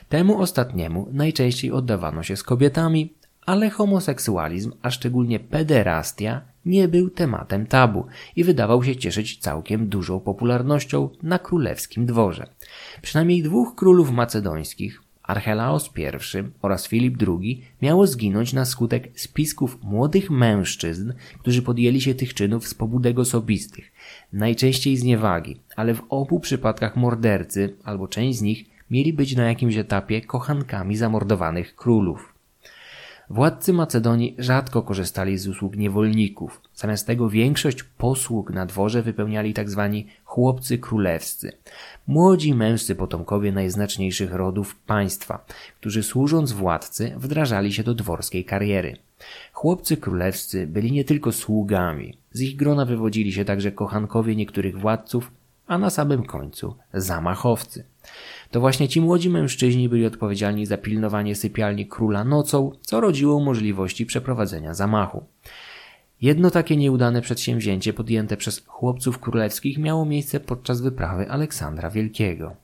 Temu ostatniemu najczęściej oddawano się z kobietami, ale homoseksualizm, a szczególnie pederastia, nie był tematem tabu i wydawał się cieszyć całkiem dużą popularnością na królewskim dworze. Przynajmniej dwóch królów macedońskich, Archelaos I oraz Filip II, miało zginąć na skutek spisków młodych mężczyzn, którzy podjęli się tych czynów z pobudek osobistych, najczęściej z niewagi, ale w obu przypadkach mordercy albo część z nich mieli być na jakimś etapie kochankami zamordowanych królów. Władcy Macedonii rzadko korzystali z usług niewolników. Zamiast tego większość posług na dworze wypełniali tzw. Tak chłopcy królewscy. Młodzi męscy potomkowie najznaczniejszych rodów państwa, którzy służąc władcy wdrażali się do dworskiej kariery. Chłopcy królewscy byli nie tylko sługami. Z ich grona wywodzili się także kochankowie niektórych władców, a na samym końcu zamachowcy. To właśnie ci młodzi mężczyźni byli odpowiedzialni za pilnowanie sypialni króla nocą, co rodziło możliwości przeprowadzenia zamachu. Jedno takie nieudane przedsięwzięcie podjęte przez chłopców królewskich miało miejsce podczas wyprawy Aleksandra Wielkiego.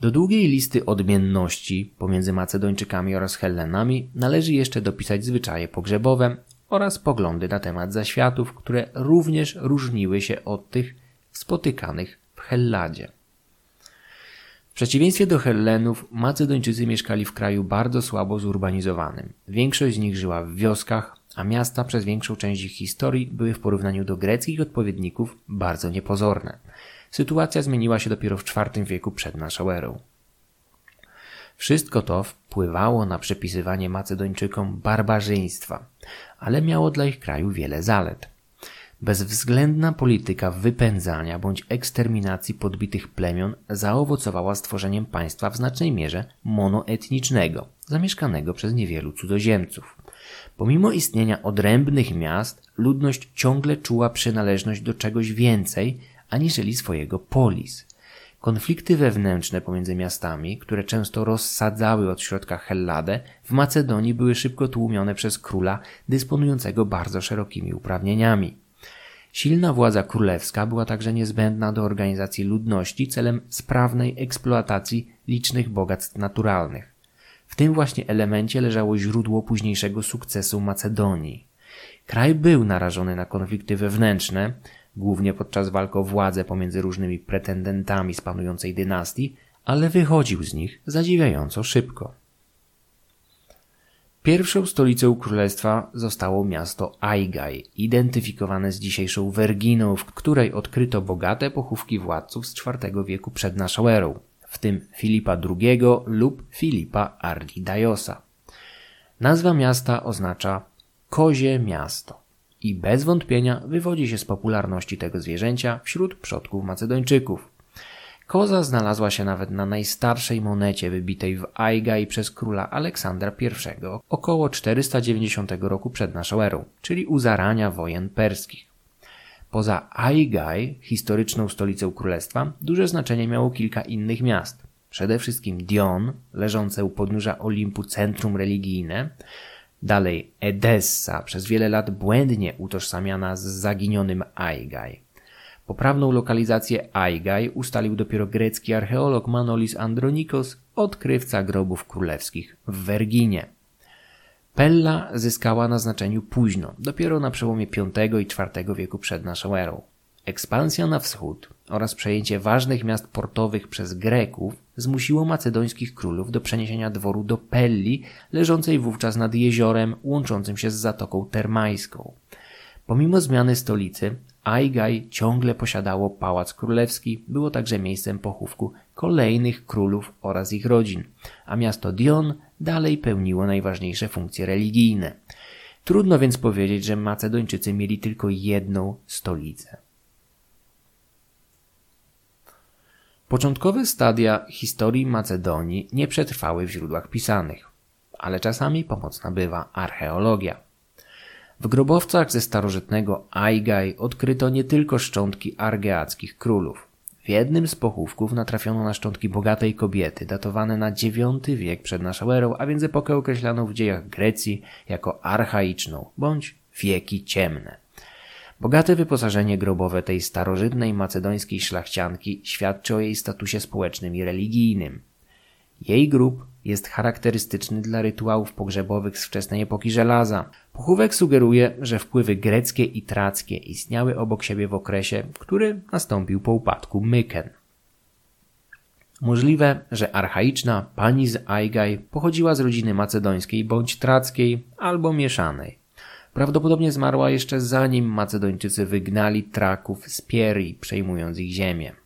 Do długiej listy odmienności pomiędzy Macedończykami oraz Hellenami należy jeszcze dopisać zwyczaje pogrzebowe oraz poglądy na temat zaświatów, które również różniły się od tych spotykanych Helladzie. W przeciwieństwie do Hellenów, Macedończycy mieszkali w kraju bardzo słabo zurbanizowanym. Większość z nich żyła w wioskach, a miasta przez większą część ich historii były w porównaniu do greckich odpowiedników bardzo niepozorne. Sytuacja zmieniła się dopiero w IV wieku przed naszą erą. Wszystko to wpływało na przepisywanie Macedończykom barbarzyństwa, ale miało dla ich kraju wiele zalet. Bezwzględna polityka wypędzania bądź eksterminacji podbitych plemion zaowocowała stworzeniem państwa w znacznej mierze monoetnicznego, zamieszkanego przez niewielu cudzoziemców. Pomimo istnienia odrębnych miast, ludność ciągle czuła przynależność do czegoś więcej aniżeli swojego polis. Konflikty wewnętrzne pomiędzy miastami, które często rozsadzały od środka Helladę, w Macedonii były szybko tłumione przez króla dysponującego bardzo szerokimi uprawnieniami. Silna władza królewska była także niezbędna do organizacji ludności celem sprawnej eksploatacji licznych bogactw naturalnych. W tym właśnie elemencie leżało źródło późniejszego sukcesu Macedonii. Kraj był narażony na konflikty wewnętrzne, głównie podczas walk o władzę pomiędzy różnymi pretendentami z panującej dynastii, ale wychodził z nich zadziwiająco szybko. Pierwszą stolicą królestwa zostało miasto Aigai, identyfikowane z dzisiejszą Werginą, w której odkryto bogate pochówki władców z IV wieku przed naszą erą, w tym Filipa II lub Filipa Ardidajosa. Nazwa miasta oznacza kozie miasto i bez wątpienia wywodzi się z popularności tego zwierzęcia wśród przodków Macedończyków. Koza znalazła się nawet na najstarszej monecie wybitej w Aigai przez króla Aleksandra I około 490 roku przed naszą erą, czyli u zarania wojen perskich. Poza Aigai, historyczną stolicą królestwa, duże znaczenie miało kilka innych miast. Przede wszystkim Dion, leżące u podnóża Olimpu centrum religijne, dalej Edessa, przez wiele lat błędnie utożsamiana z zaginionym Aigai. Poprawną lokalizację Aigai ustalił dopiero grecki archeolog Manolis Andronikos, odkrywca grobów królewskich w Werginie. Pella zyskała na znaczeniu późno, dopiero na przełomie V i IV wieku przed naszą erą. Ekspansja na wschód oraz przejęcie ważnych miast portowych przez Greków zmusiło macedońskich królów do przeniesienia dworu do Pelli, leżącej wówczas nad jeziorem łączącym się z Zatoką Termajską. Pomimo zmiany stolicy, Aigai ciągle posiadało pałac królewski, było także miejscem pochówku kolejnych królów oraz ich rodzin, a miasto Dion dalej pełniło najważniejsze funkcje religijne. Trudno więc powiedzieć, że Macedończycy mieli tylko jedną stolicę. Początkowe stadia historii Macedonii nie przetrwały w źródłach pisanych, ale czasami pomocna bywa archeologia. W grobowcach ze starożytnego Aigai odkryto nie tylko szczątki argeackich królów. W jednym z pochówków natrafiono na szczątki bogatej kobiety, datowane na IX wiek przed naszą erą, a więc epokę określaną w dziejach Grecji jako archaiczną bądź wieki ciemne. Bogate wyposażenie grobowe tej starożytnej macedońskiej szlachcianki świadczy o jej statusie społecznym i religijnym. Jej grób jest charakterystyczny dla rytuałów pogrzebowych z wczesnej epoki żelaza. Pochówek sugeruje, że wpływy greckie i trackie istniały obok siebie w okresie, który nastąpił po upadku Myken. Możliwe, że archaiczna pani z Aigai pochodziła z rodziny macedońskiej bądź trackiej albo mieszanej. Prawdopodobnie zmarła jeszcze zanim Macedończycy wygnali Traków z Pierii, przejmując ich ziemię.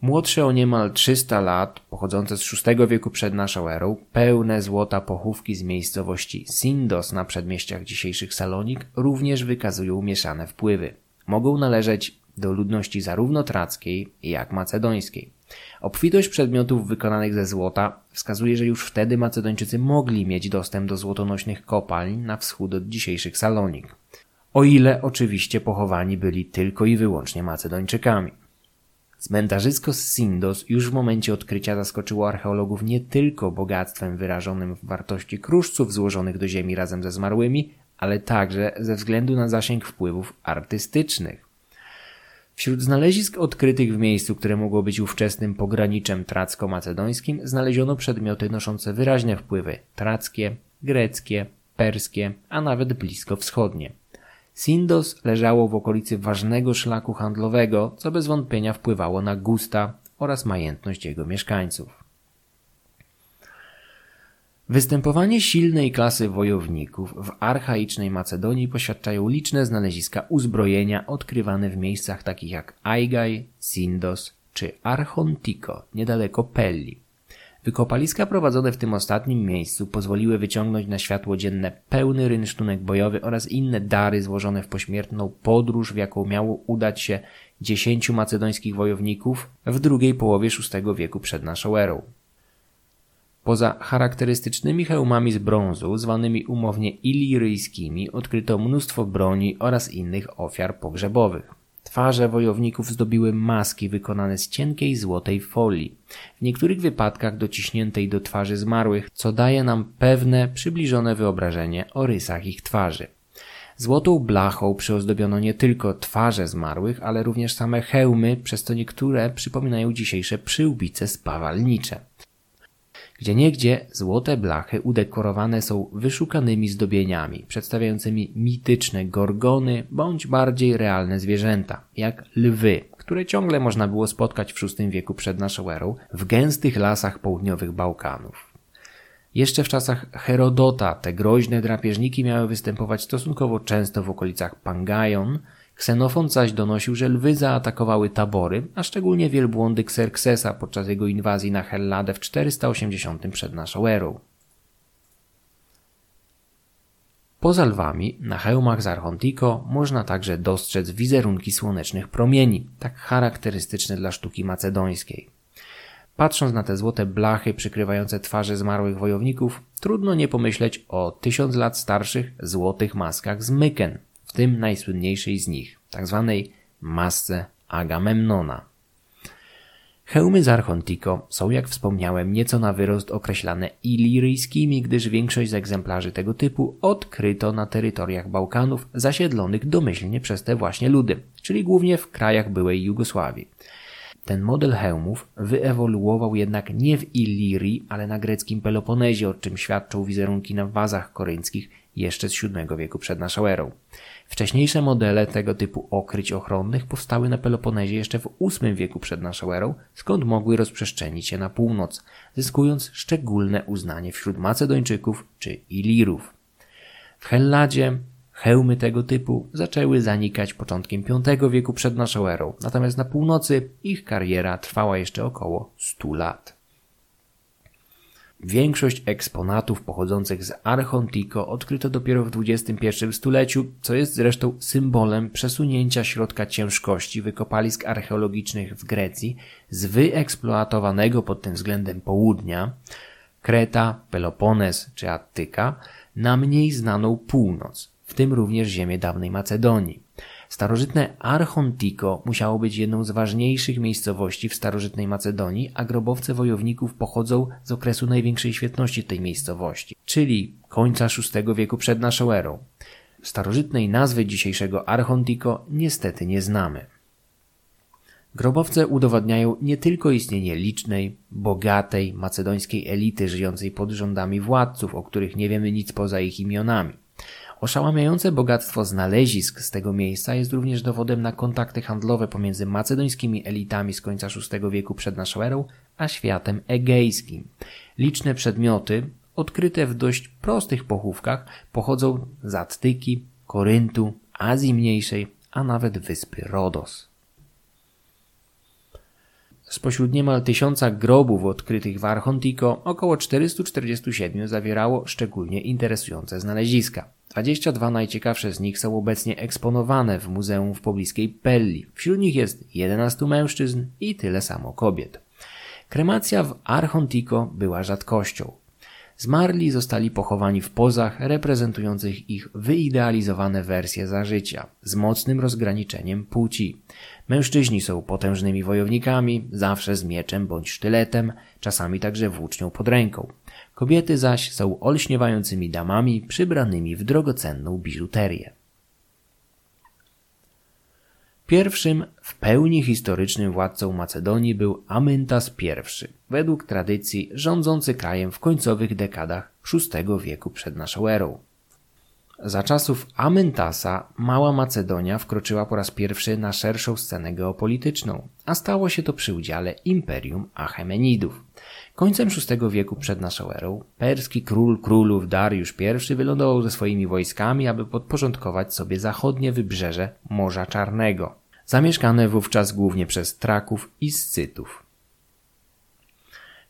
Młodsze o niemal 300 lat, pochodzące z VI wieku przed naszą erą, pełne złota pochówki z miejscowości Sindos na przedmieściach dzisiejszych Salonik również wykazują mieszane wpływy. Mogą należeć do ludności zarówno trackiej, jak macedońskiej. Obfitość przedmiotów wykonanych ze złota wskazuje, że już wtedy Macedończycy mogli mieć dostęp do złotonośnych kopalń na wschód od dzisiejszych Salonik. O ile oczywiście pochowani byli tylko i wyłącznie Macedończykami. Cmentarzysko z Sindos już w momencie odkrycia zaskoczyło archeologów nie tylko bogactwem wyrażonym w wartości kruszców złożonych do ziemi razem ze zmarłymi, ale także ze względu na zasięg wpływów artystycznych. Wśród znalezisk odkrytych w miejscu, które mogło być ówczesnym pograniczem tracko-macedońskim, znaleziono przedmioty noszące wyraźne wpływy trackie, greckie, perskie, a nawet blisko wschodnie. Sindos leżało w okolicy ważnego szlaku handlowego, co bez wątpienia wpływało na gusta oraz majętność jego mieszkańców. Występowanie silnej klasy wojowników w archaicznej Macedonii poświadczają liczne znaleziska uzbrojenia odkrywane w miejscach takich jak Aigai, Sindos czy Archontiko, niedaleko Pelli. Wykopaliska prowadzone w tym ostatnim miejscu pozwoliły wyciągnąć na światło dzienne pełny rynsztunek bojowy oraz inne dary złożone w pośmiertną podróż, w jaką miało udać się dziesięciu macedońskich wojowników w drugiej połowie VI wieku przed naszą erą. Poza charakterystycznymi hełmami z brązu, zwanymi umownie iliryjskimi, odkryto mnóstwo broni oraz innych ofiar pogrzebowych. Twarze wojowników zdobiły maski wykonane z cienkiej złotej folii, w niektórych wypadkach dociśniętej do twarzy zmarłych, co daje nam pewne przybliżone wyobrażenie o rysach ich twarzy. Złotą blachą przyozdobiono nie tylko twarze zmarłych, ale również same hełmy, przez co niektóre przypominają dzisiejsze przyłbice spawalnicze. Gdzieniegdzie złote blachy udekorowane są wyszukanymi zdobieniami, przedstawiającymi mityczne gorgony bądź bardziej realne zwierzęta, jak lwy, które ciągle można było spotkać w VI wieku przed naszą erą w gęstych lasach południowych Bałkanów. Jeszcze w czasach Herodota te groźne drapieżniki miały występować stosunkowo często w okolicach Pangajon, Ksenofon zaś donosił, że lwy zaatakowały tabory, a szczególnie wielbłądy Xerxesa podczas jego inwazji na Helladę w 480 przed naszą erą. Poza lwami, na hełmach z Archontiko można także dostrzec wizerunki słonecznych promieni, tak charakterystyczne dla sztuki macedońskiej. Patrząc na te złote blachy przykrywające twarze zmarłych wojowników, trudno nie pomyśleć o tysiąc lat starszych złotych maskach z Myken, w tym najsłynniejszej z nich, tzw. Tak masce Agamemnona. Hełmy z Archontiko są, jak wspomniałem, nieco na wyrost określane iliryjskimi, gdyż większość z egzemplarzy tego typu odkryto na terytoriach Bałkanów zasiedlonych domyślnie przez te właśnie ludy, czyli głównie w krajach byłej Jugosławii. Ten model hełmów wyewoluował jednak nie w Ilirii, ale na greckim Peloponezie, o czym świadczą wizerunki na wazach koryńskich jeszcze z VII wieku przed naszą erą. Wcześniejsze modele tego typu okryć ochronnych powstały na Peloponezie jeszcze w VIII wieku przed naszą erą, skąd mogły rozprzestrzenić się na północ, zyskując szczególne uznanie wśród Macedończyków czy Ilirów. W Helladzie hełmy tego typu zaczęły zanikać początkiem V wieku przed naszą erą, natomiast na północy ich kariera trwała jeszcze około 100 lat. Większość eksponatów pochodzących z Archontiko odkryto dopiero w XXI stuleciu, co jest zresztą symbolem przesunięcia środka ciężkości wykopalisk archeologicznych w Grecji z wyeksploatowanego pod tym względem południa, Kreta, Pelopones czy Attyka, na mniej znaną północ, w tym również ziemię dawnej Macedonii. Starożytne Archontiko musiało być jedną z ważniejszych miejscowości w starożytnej Macedonii, a grobowce wojowników pochodzą z okresu największej świetności tej miejscowości, czyli końca VI wieku przed naszą erą. Starożytnej nazwy dzisiejszego Archontiko niestety nie znamy. Grobowce udowadniają nie tylko istnienie licznej, bogatej macedońskiej elity żyjącej pod rządami władców, o których nie wiemy nic poza ich imionami. Oszałamiające bogactwo znalezisk z tego miejsca jest również dowodem na kontakty handlowe pomiędzy macedońskimi elitami z końca VI wieku przed naszą erą, a światem egejskim. Liczne przedmioty, odkryte w dość prostych pochówkach, pochodzą z Attyki, Koryntu, Azji Mniejszej, a nawet wyspy Rodos. Spośród niemal tysiąca grobów odkrytych w Archontiko, około 447 zawierało szczególnie interesujące znaleziska. 22 najciekawsze z nich są obecnie eksponowane w muzeum w pobliskiej Pelli. Wśród nich jest 11 mężczyzn i tyle samo kobiet. Kremacja w Archontiko była rzadkością. Zmarli zostali pochowani w pozach reprezentujących ich wyidealizowane wersje za życia, z mocnym rozgraniczeniem płci. Mężczyźni są potężnymi wojownikami, zawsze z mieczem bądź sztyletem, czasami także włócznią pod ręką. Kobiety zaś są olśniewającymi damami przybranymi w drogocenną biżuterię. Pierwszym w pełni historycznym władcą Macedonii był Amyntas I, według tradycji rządzący krajem w końcowych dekadach VI wieku przed naszą erą. Za czasów Amyntasa mała Macedonia wkroczyła po raz pierwszy na szerszą scenę geopolityczną, a stało się to przy udziale Imperium Achemenidów. Końcem VI wieku przed naszą erą perski król królów Dariusz I wylądował ze swoimi wojskami, aby podporządkować sobie zachodnie wybrzeże Morza Czarnego, zamieszkane wówczas głównie przez Traków i Scytów.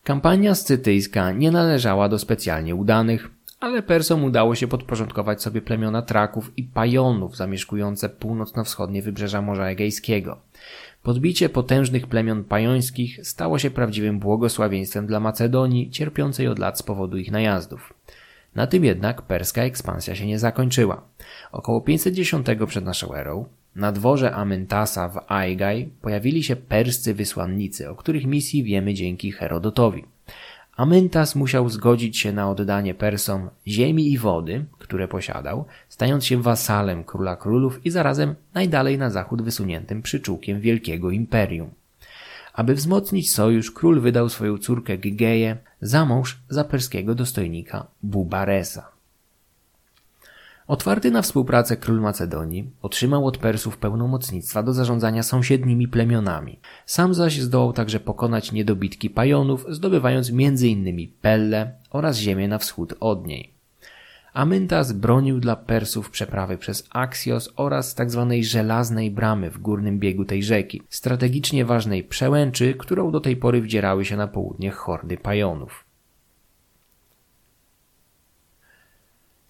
Kampania scytyjska nie należała do specjalnie udanych, ale Persom udało się podporządkować sobie plemiona Traków i Pajonów zamieszkujące północno-wschodnie wybrzeża Morza Egejskiego. Podbicie potężnych plemion pajońskich stało się prawdziwym błogosławieństwem dla Macedonii, cierpiącej od lat z powodu ich najazdów. Na tym jednak perska ekspansja się nie zakończyła. Około 510 przed naszą erą na dworze Amyntasa w Aigaj pojawili się perscy wysłannicy, o których misji wiemy dzięki Herodotowi. Amyntas musiał zgodzić się na oddanie Persom ziemi i wody, które posiadał, stając się wasalem króla królów i zarazem najdalej na zachód wysuniętym przyczółkiem wielkiego imperium. Aby wzmocnić sojusz, król wydał swoją córkę Gygeję za mąż za perskiego dostojnika Bubaresa. Otwarty na współpracę król Macedonii otrzymał od Persów pełnomocnictwa do zarządzania sąsiednimi plemionami. Sam zaś zdołał także pokonać niedobitki Pajonów, zdobywając m.in. Pelle oraz ziemię na wschód od niej. Amyntas bronił dla Persów przeprawy przez Axios oraz tzw. Tak żelaznej bramy w górnym biegu tej rzeki, strategicznie ważnej przełęczy, którą do tej pory wdzierały się na południe hordy Pajonów.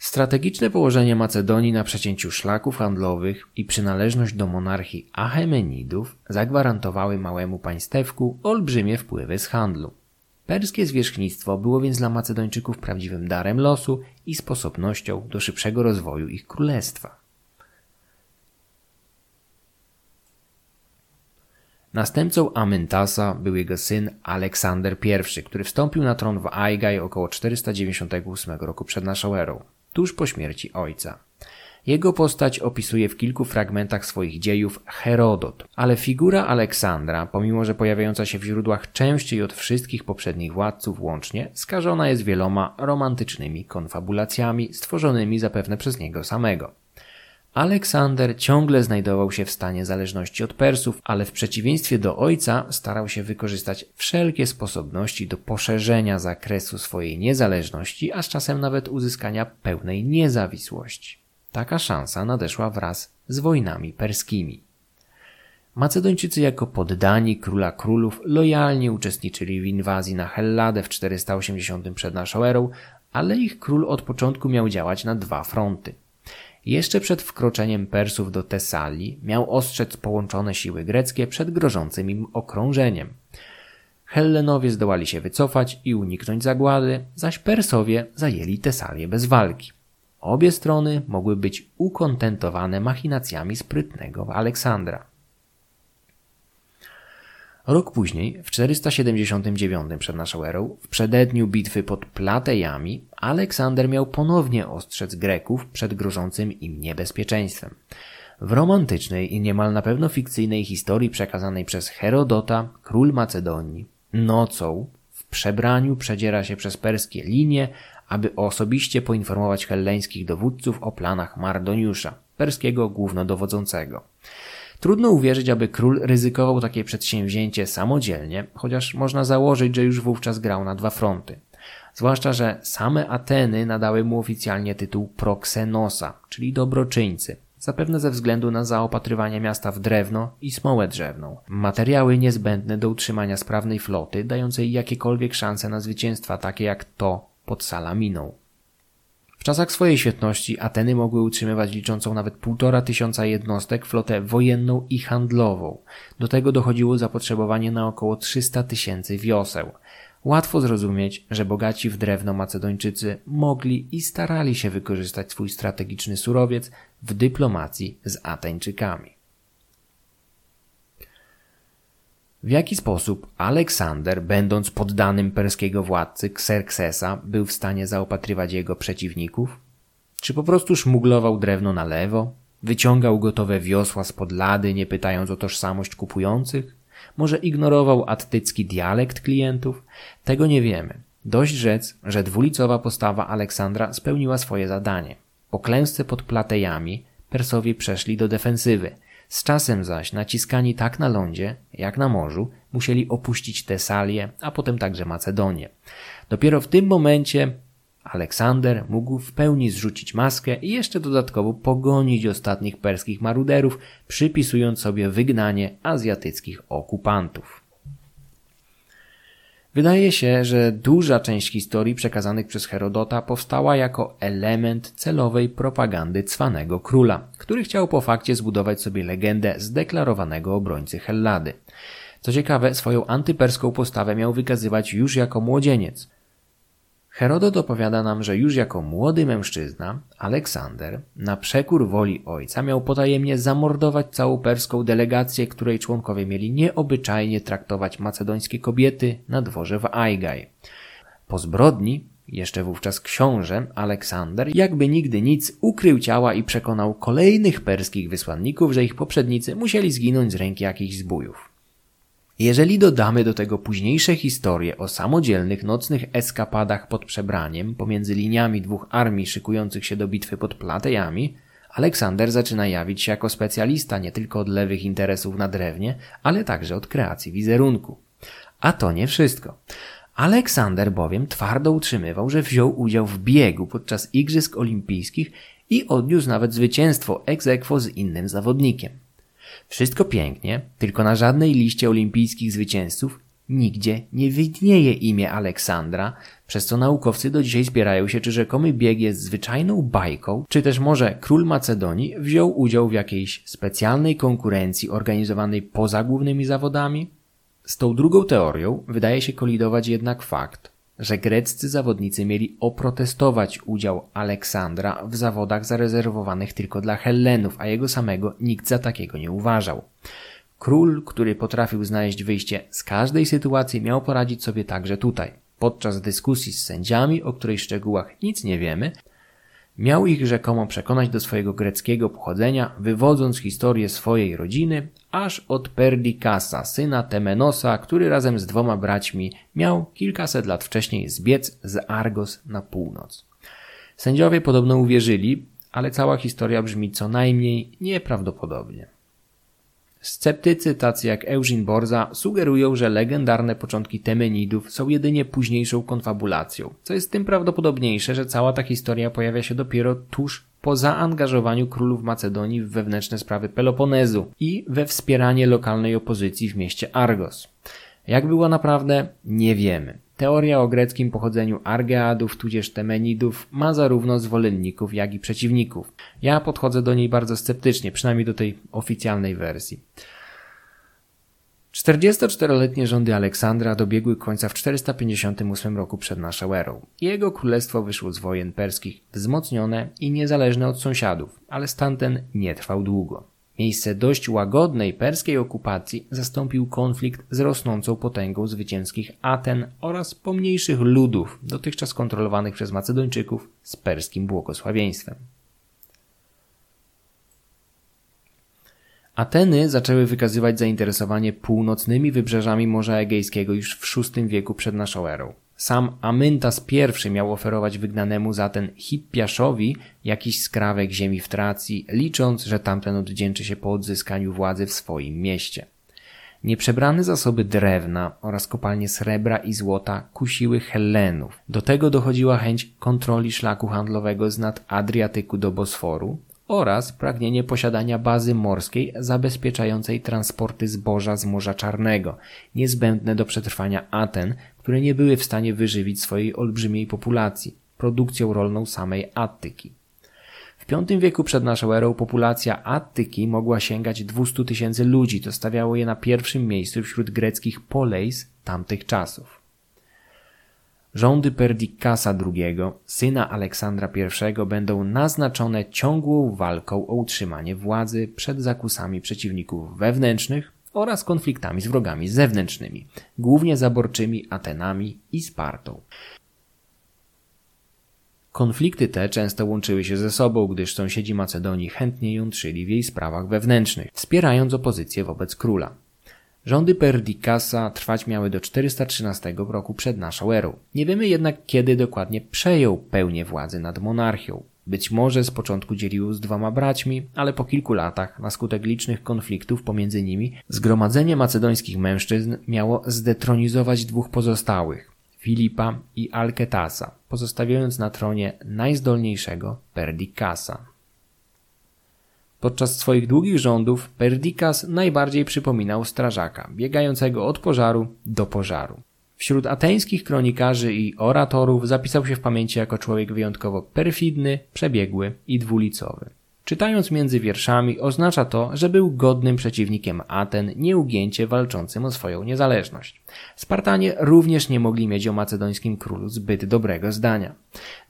Strategiczne położenie Macedonii na przecięciu szlaków handlowych i przynależność do monarchii Achemenidów zagwarantowały małemu państewku olbrzymie wpływy z handlu. Perskie zwierzchnictwo było więc dla Macedończyków prawdziwym darem losu i sposobnością do szybszego rozwoju ich królestwa. Następcą Amyntasa był jego syn Aleksander I, który wstąpił na tron w Aigai około 498 roku przed naszą erą tuż po śmierci ojca. Jego postać opisuje w kilku fragmentach swoich dziejów Herodot, ale figura Aleksandra, pomimo że pojawiająca się w źródłach częściej od wszystkich poprzednich władców łącznie, skażona jest wieloma romantycznymi konfabulacjami stworzonymi zapewne przez niego samego. Aleksander ciągle znajdował się w stanie zależności od Persów, ale w przeciwieństwie do ojca starał się wykorzystać wszelkie sposobności do poszerzenia zakresu swojej niezależności, a z czasem nawet uzyskania pełnej niezawisłości. Taka szansa nadeszła wraz z wojnami perskimi. Macedończycy jako poddani króla królów lojalnie uczestniczyli w inwazji na Helladę w 480 przed naszą erą, ale ich król od początku miał działać na dwa fronty – jeszcze przed wkroczeniem Persów do Tesalii miał ostrzec połączone siły greckie przed grożącym im okrążeniem. Hellenowie zdołali się wycofać i uniknąć zagłady, zaś Persowie zajęli Tesalię bez walki. Obie strony mogły być ukontentowane machinacjami sprytnego Aleksandra. Rok później, w 479 przed naszą erą, w przededniu bitwy pod Platejami, Aleksander miał ponownie ostrzec Greków przed grożącym im niebezpieczeństwem. W romantycznej i niemal na pewno fikcyjnej historii przekazanej przez Herodota, król Macedonii, nocą w przebraniu przedziera się przez perskie linie, aby osobiście poinformować helleńskich dowódców o planach Mardoniusza, perskiego głównodowodzącego. Trudno uwierzyć, aby król ryzykował takie przedsięwzięcie samodzielnie, chociaż można założyć, że już wówczas grał na dwa fronty. Zwłaszcza, że same Ateny nadały mu oficjalnie tytuł proxenosa, czyli dobroczyńcy, zapewne ze względu na zaopatrywanie miasta w drewno i smołę drzewną. Materiały niezbędne do utrzymania sprawnej floty, dającej jakiekolwiek szanse na zwycięstwa, takie jak to pod Salaminą czasach swojej świetności Ateny mogły utrzymywać liczącą nawet półtora tysiąca jednostek flotę wojenną i handlową. Do tego dochodziło zapotrzebowanie na około 300 tysięcy wioseł. Łatwo zrozumieć, że bogaci w drewno Macedończycy mogli i starali się wykorzystać swój strategiczny surowiec w dyplomacji z Ateńczykami. W jaki sposób Aleksander, będąc poddanym perskiego władcy Xerxesa, był w stanie zaopatrywać jego przeciwników? Czy po prostu szmuglował drewno na lewo? Wyciągał gotowe wiosła spod lady, nie pytając o tożsamość kupujących? Może ignorował attycki dialekt klientów? Tego nie wiemy. Dość rzec, że dwulicowa postawa Aleksandra spełniła swoje zadanie. Po klęsce pod Platejami Persowie przeszli do defensywy – z czasem zaś naciskani tak na lądzie, jak na morzu, musieli opuścić Tesalię, a potem także Macedonię. Dopiero w tym momencie Aleksander mógł w pełni zrzucić maskę i jeszcze dodatkowo pogonić ostatnich perskich maruderów, przypisując sobie wygnanie azjatyckich okupantów. Wydaje się, że duża część historii przekazanych przez Herodota powstała jako element celowej propagandy cwanego króla, który chciał po fakcie zbudować sobie legendę zdeklarowanego obrońcy Hellady. Co ciekawe, swoją antyperską postawę miał wykazywać już jako młodzieniec, Herodot opowiada nam, że już jako młody mężczyzna, Aleksander, na przekór woli ojca, miał potajemnie zamordować całą perską delegację, której członkowie mieli nieobyczajnie traktować macedońskie kobiety na dworze w Aigaj. Po zbrodni, jeszcze wówczas książę, Aleksander, jakby nigdy nic, ukrył ciała i przekonał kolejnych perskich wysłanników, że ich poprzednicy musieli zginąć z ręki jakichś zbójów. Jeżeli dodamy do tego późniejsze historie o samodzielnych nocnych eskapadach pod przebraniem pomiędzy liniami dwóch armii szykujących się do bitwy pod Platejami, Aleksander zaczyna jawić się jako specjalista nie tylko od lewych interesów na drewnie, ale także od kreacji wizerunku. A to nie wszystko. Aleksander bowiem twardo utrzymywał, że wziął udział w biegu podczas Igrzysk Olimpijskich i odniósł nawet zwycięstwo ex aequo z innym zawodnikiem. Wszystko pięknie, tylko na żadnej liście olimpijskich zwycięzców nigdzie nie widnieje imię Aleksandra, przez co naukowcy do dzisiaj zbierają się, czy rzekomy bieg jest zwyczajną bajką, czy też może król Macedonii wziął udział w jakiejś specjalnej konkurencji organizowanej poza głównymi zawodami? Z tą drugą teorią wydaje się kolidować jednak fakt, że greccy zawodnicy mieli oprotestować udział Aleksandra w zawodach zarezerwowanych tylko dla Hellenów, a jego samego nikt za takiego nie uważał. Król, który potrafił znaleźć wyjście z każdej sytuacji, miał poradzić sobie także tutaj. Podczas dyskusji z sędziami, o której szczegółach nic nie wiemy, Miał ich rzekomo przekonać do swojego greckiego pochodzenia, wywodząc historię swojej rodziny aż od Perdikasa, syna Temenosa, który razem z dwoma braćmi miał kilkaset lat wcześniej zbiec z Argos na północ. Sędziowie podobno uwierzyli, ale cała historia brzmi co najmniej nieprawdopodobnie. Sceptycy tacy jak Eugene Borza sugerują, że legendarne początki Temenidów są jedynie późniejszą konfabulacją, co jest tym prawdopodobniejsze, że cała ta historia pojawia się dopiero tuż po zaangażowaniu królów Macedonii w wewnętrzne sprawy Peloponezu i we wspieranie lokalnej opozycji w mieście Argos. Jak było naprawdę, nie wiemy. Teoria o greckim pochodzeniu Argeadów tudzież Temenidów ma zarówno zwolenników, jak i przeciwników. Ja podchodzę do niej bardzo sceptycznie, przynajmniej do tej oficjalnej wersji. 44-letnie rządy Aleksandra dobiegły końca w 458 roku przed naszą erą. Jego królestwo wyszło z wojen perskich wzmocnione i niezależne od sąsiadów, ale stan ten nie trwał długo. Miejsce dość łagodnej perskiej okupacji zastąpił konflikt z rosnącą potęgą zwycięskich Aten oraz pomniejszych ludów, dotychczas kontrolowanych przez Macedończyków z perskim błogosławieństwem. Ateny zaczęły wykazywać zainteresowanie północnymi wybrzeżami Morza Egejskiego już w VI wieku przed naszą erą. Sam Amyntas I miał oferować wygnanemu za ten Hippiaszowi jakiś skrawek ziemi w Tracji, licząc, że tamten odwdzięczy się po odzyskaniu władzy w swoim mieście. Nieprzebrane zasoby drewna oraz kopalnie srebra i złota kusiły Hellenów. Do tego dochodziła chęć kontroli szlaku handlowego z nad Adriatyku do Bosforu oraz pragnienie posiadania bazy morskiej zabezpieczającej transporty zboża z Morza Czarnego, niezbędne do przetrwania Aten, które nie były w stanie wyżywić swojej olbrzymiej populacji produkcją rolną samej Attyki. W V wieku przed naszą erą populacja Attyki mogła sięgać 200 tysięcy ludzi, to stawiało je na pierwszym miejscu wśród greckich poleis tamtych czasów. Rządy Perdikasa II, syna Aleksandra I, będą naznaczone ciągłą walką o utrzymanie władzy przed zakusami przeciwników wewnętrznych oraz konfliktami z wrogami zewnętrznymi, głównie zaborczymi Atenami i Spartą. Konflikty te często łączyły się ze sobą, gdyż sąsiedzi Macedonii chętnie jątrzyli w jej sprawach wewnętrznych, wspierając opozycję wobec króla. Rządy Perdikasa trwać miały do 413 roku przed naszą erą. Nie wiemy jednak kiedy dokładnie przejął pełnię władzy nad monarchią. Być może z początku dzielił z dwoma braćmi, ale po kilku latach, na skutek licznych konfliktów pomiędzy nimi, zgromadzenie macedońskich mężczyzn miało zdetronizować dwóch pozostałych, Filipa i Alketasa, pozostawiając na tronie najzdolniejszego Perdikasa. Podczas swoich długich rządów Perdikas najbardziej przypominał strażaka, biegającego od pożaru do pożaru. Wśród ateńskich kronikarzy i oratorów zapisał się w pamięci jako człowiek wyjątkowo perfidny, przebiegły i dwulicowy. Czytając między wierszami oznacza to, że był godnym przeciwnikiem Aten, nieugięcie walczącym o swoją niezależność. Spartanie również nie mogli mieć o macedońskim królu zbyt dobrego zdania.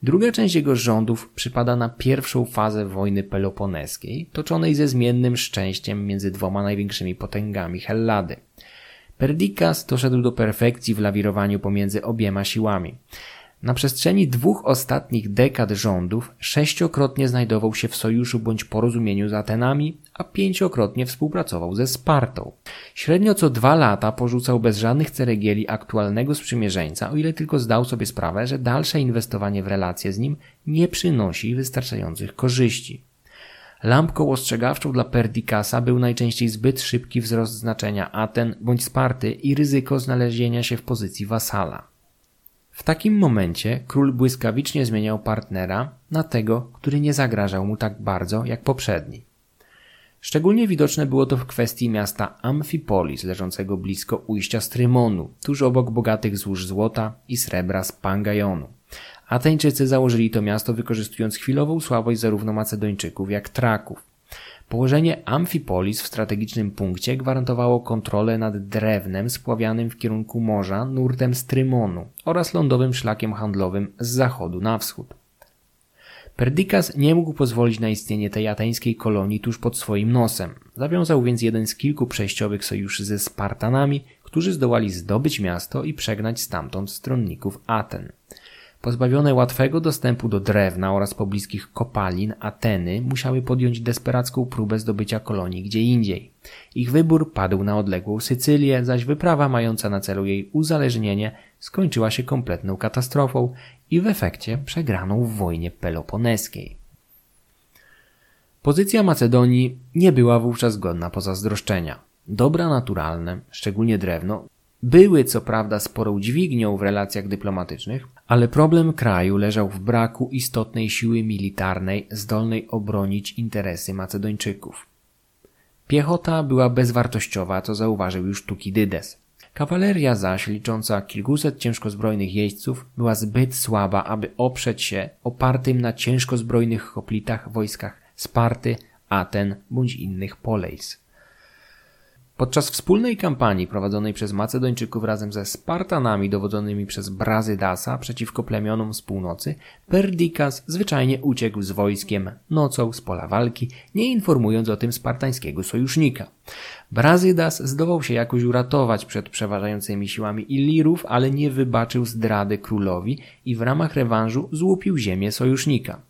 Druga część jego rządów przypada na pierwszą fazę wojny peloponeskiej, toczonej ze zmiennym szczęściem między dwoma największymi potęgami Hellady. Perdikas doszedł do perfekcji w lawirowaniu pomiędzy obiema siłami. Na przestrzeni dwóch ostatnich dekad rządów sześciokrotnie znajdował się w sojuszu bądź porozumieniu z Atenami, a pięciokrotnie współpracował ze Spartą. Średnio co dwa lata porzucał bez żadnych ceregieli aktualnego sprzymierzeńca, o ile tylko zdał sobie sprawę, że dalsze inwestowanie w relacje z nim nie przynosi wystarczających korzyści. Lampką ostrzegawczą dla Perdikasa był najczęściej zbyt szybki wzrost znaczenia Aten bądź Sparty i ryzyko znalezienia się w pozycji wasala. W takim momencie król błyskawicznie zmieniał partnera na tego, który nie zagrażał mu tak bardzo jak poprzedni. Szczególnie widoczne było to w kwestii miasta Amphipolis, leżącego blisko ujścia Strymonu, tuż obok bogatych złóż złota i srebra z Pangajonu. Ateńczycy założyli to miasto wykorzystując chwilową słabość zarówno Macedończyków jak Traków. Położenie Amphipolis w strategicznym punkcie gwarantowało kontrolę nad drewnem spławianym w kierunku morza nurtem Strymonu oraz lądowym szlakiem handlowym z zachodu na wschód. Perdikas nie mógł pozwolić na istnienie tej ateńskiej kolonii tuż pod swoim nosem. Zawiązał więc jeden z kilku przejściowych sojuszy ze Spartanami, którzy zdołali zdobyć miasto i przegnać stamtąd stronników Aten. Pozbawione łatwego dostępu do drewna oraz pobliskich kopalin, Ateny musiały podjąć desperacką próbę zdobycia kolonii gdzie indziej. Ich wybór padł na odległą Sycylię, zaś wyprawa mająca na celu jej uzależnienie skończyła się kompletną katastrofą i w efekcie przegraną w wojnie peloponeskiej. Pozycja Macedonii nie była wówczas godna pozazdroszczenia. Dobra naturalne, szczególnie drewno, były co prawda sporą dźwignią w relacjach dyplomatycznych, ale problem kraju leżał w braku istotnej siły militarnej zdolnej obronić interesy Macedończyków. Piechota była bezwartościowa, co zauważył już Tukidydes. Kawaleria zaś, licząca kilkuset ciężkozbrojnych jeźdźców, była zbyt słaba, aby oprzeć się opartym na ciężkozbrojnych hoplitach wojskach Sparty, Aten bądź innych polejs. Podczas wspólnej kampanii prowadzonej przez Macedończyków razem ze Spartanami dowodzonymi przez Brazydasa przeciwko plemionom z północy, Perdikas zwyczajnie uciekł z wojskiem nocą z pola walki, nie informując o tym spartańskiego sojusznika. Brazydas zdołał się jakoś uratować przed przeważającymi siłami Ilirów, ale nie wybaczył zdrady królowi i w ramach rewanżu złupił ziemię sojusznika.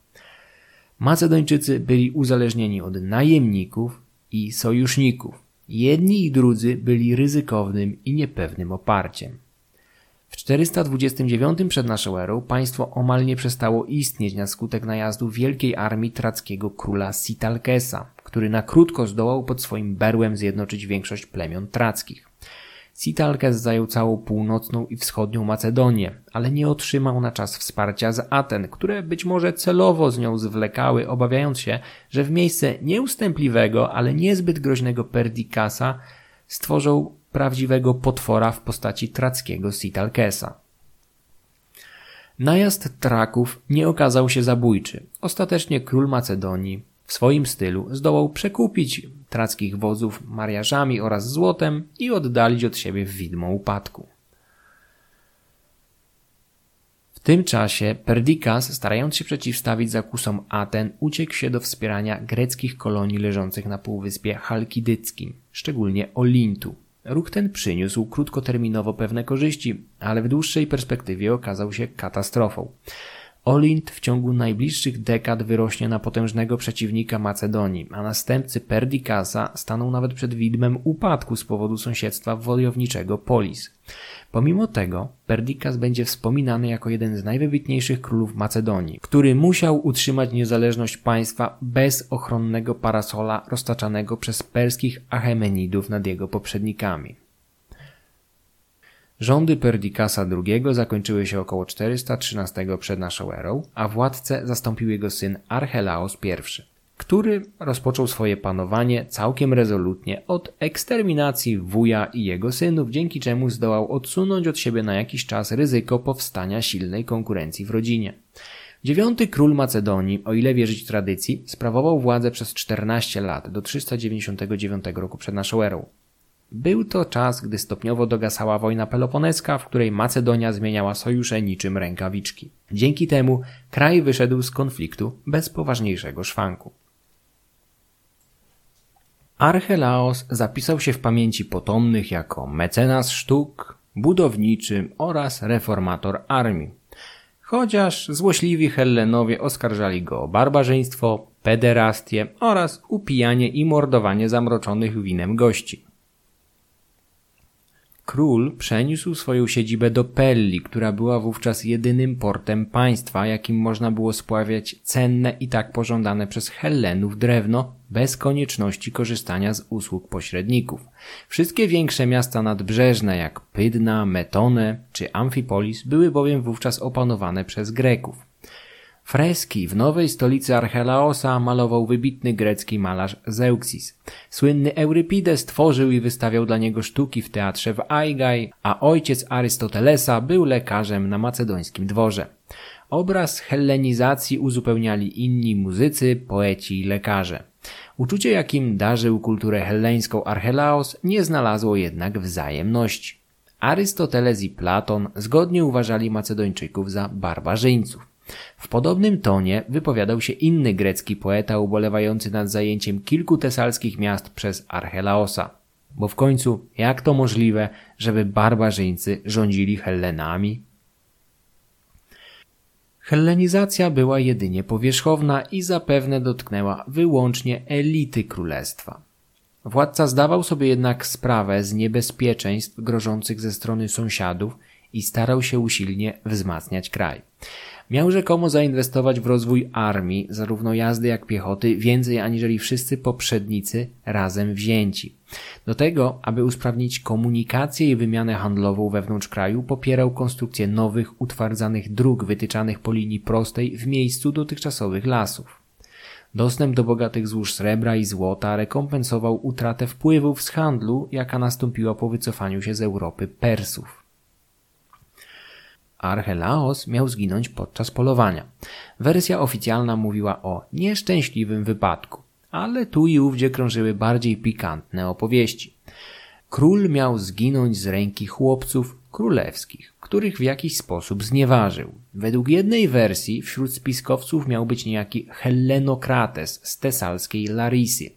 Macedończycy byli uzależnieni od najemników i sojuszników. Jedni i drudzy byli ryzykownym i niepewnym oparciem. W 429 przed naszą erą państwo omal nie przestało istnieć na skutek najazdu wielkiej armii trackiego króla Sitalkesa, który na krótko zdołał pod swoim berłem zjednoczyć większość plemion trackich. Sitalkes zajął całą północną i wschodnią Macedonię, ale nie otrzymał na czas wsparcia z Aten, które być może celowo z nią zwlekały, obawiając się, że w miejsce nieustępliwego, ale niezbyt groźnego Perdikasa stworzą prawdziwego potwora w postaci trackiego Sitalkesa. Najazd Traków nie okazał się zabójczy. Ostatecznie król Macedonii w swoim stylu zdołał przekupić trackich wozów mariażami oraz złotem i oddalić od siebie widmo upadku. W tym czasie Perdikas, starając się przeciwstawić zakusom Aten, uciekł się do wspierania greckich kolonii leżących na półwyspie Halkidyckim, szczególnie Olintu. Ruch ten przyniósł krótkoterminowo pewne korzyści, ale w dłuższej perspektywie okazał się katastrofą. Olint w ciągu najbliższych dekad wyrośnie na potężnego przeciwnika Macedonii, a następcy Perdikasa staną nawet przed widmem upadku z powodu sąsiedztwa wojowniczego Polis. Pomimo tego Perdikas będzie wspominany jako jeden z najwybitniejszych królów Macedonii, który musiał utrzymać niezależność państwa bez ochronnego parasola roztaczanego przez perskich Achemenidów nad jego poprzednikami. Rządy Perdikasa II zakończyły się około 413 przed naszą erą, a władcę zastąpił jego syn Archelaos I, który rozpoczął swoje panowanie całkiem rezolutnie od eksterminacji wuja i jego synów, dzięki czemu zdołał odsunąć od siebie na jakiś czas ryzyko powstania silnej konkurencji w rodzinie. Dziewiąty król Macedonii, o ile wierzyć tradycji, sprawował władzę przez 14 lat do 399 roku przed naszą erą. Był to czas, gdy stopniowo dogasała wojna peloponeska, w której Macedonia zmieniała sojusze niczym rękawiczki. Dzięki temu kraj wyszedł z konfliktu bez poważniejszego szwanku. Archelaos zapisał się w pamięci potomnych jako mecenas sztuk, budowniczy oraz reformator armii. chociaż złośliwi Hellenowie oskarżali go o barbarzyństwo, pederastię oraz upijanie i mordowanie zamroczonych winem gości. Król przeniósł swoją siedzibę do Pelli, która była wówczas jedynym portem państwa, jakim można było spławiać cenne i tak pożądane przez Hellenów drewno, bez konieczności korzystania z usług pośredników. Wszystkie większe miasta nadbrzeżne, jak Pydna, Metone czy Amphipolis, były bowiem wówczas opanowane przez Greków. Freski w nowej stolicy Archelaosa malował wybitny grecki malarz Zeuxis. Słynny Eurypides tworzył i wystawiał dla niego sztuki w teatrze w Aigai, a ojciec Arystotelesa był lekarzem na macedońskim dworze. Obraz hellenizacji uzupełniali inni muzycy, poeci i lekarze. Uczucie, jakim darzył kulturę helleńską Archelaos, nie znalazło jednak wzajemności. Arystoteles i Platon zgodnie uważali Macedończyków za barbarzyńców. W podobnym tonie wypowiadał się inny grecki poeta ubolewający nad zajęciem kilku tesalskich miast przez Archelaosa. Bo w końcu, jak to możliwe, żeby barbarzyńcy rządzili Hellenami? Hellenizacja była jedynie powierzchowna i zapewne dotknęła wyłącznie elity królestwa. Władca zdawał sobie jednak sprawę z niebezpieczeństw grożących ze strony sąsiadów i starał się usilnie wzmacniać kraj. Miał rzekomo zainwestować w rozwój armii, zarówno jazdy jak piechoty, więcej aniżeli wszyscy poprzednicy razem wzięci. Do tego, aby usprawnić komunikację i wymianę handlową wewnątrz kraju, popierał konstrukcję nowych, utwardzanych dróg wytyczanych po linii prostej w miejscu dotychczasowych lasów. Dostęp do bogatych złóż srebra i złota rekompensował utratę wpływów z handlu, jaka nastąpiła po wycofaniu się z Europy Persów. Archelaos miał zginąć podczas polowania. Wersja oficjalna mówiła o nieszczęśliwym wypadku, ale tu i ówdzie krążyły bardziej pikantne opowieści. Król miał zginąć z ręki chłopców królewskich, których w jakiś sposób znieważył. Według jednej wersji wśród spiskowców miał być niejaki Hellenokrates z tesalskiej Larisy.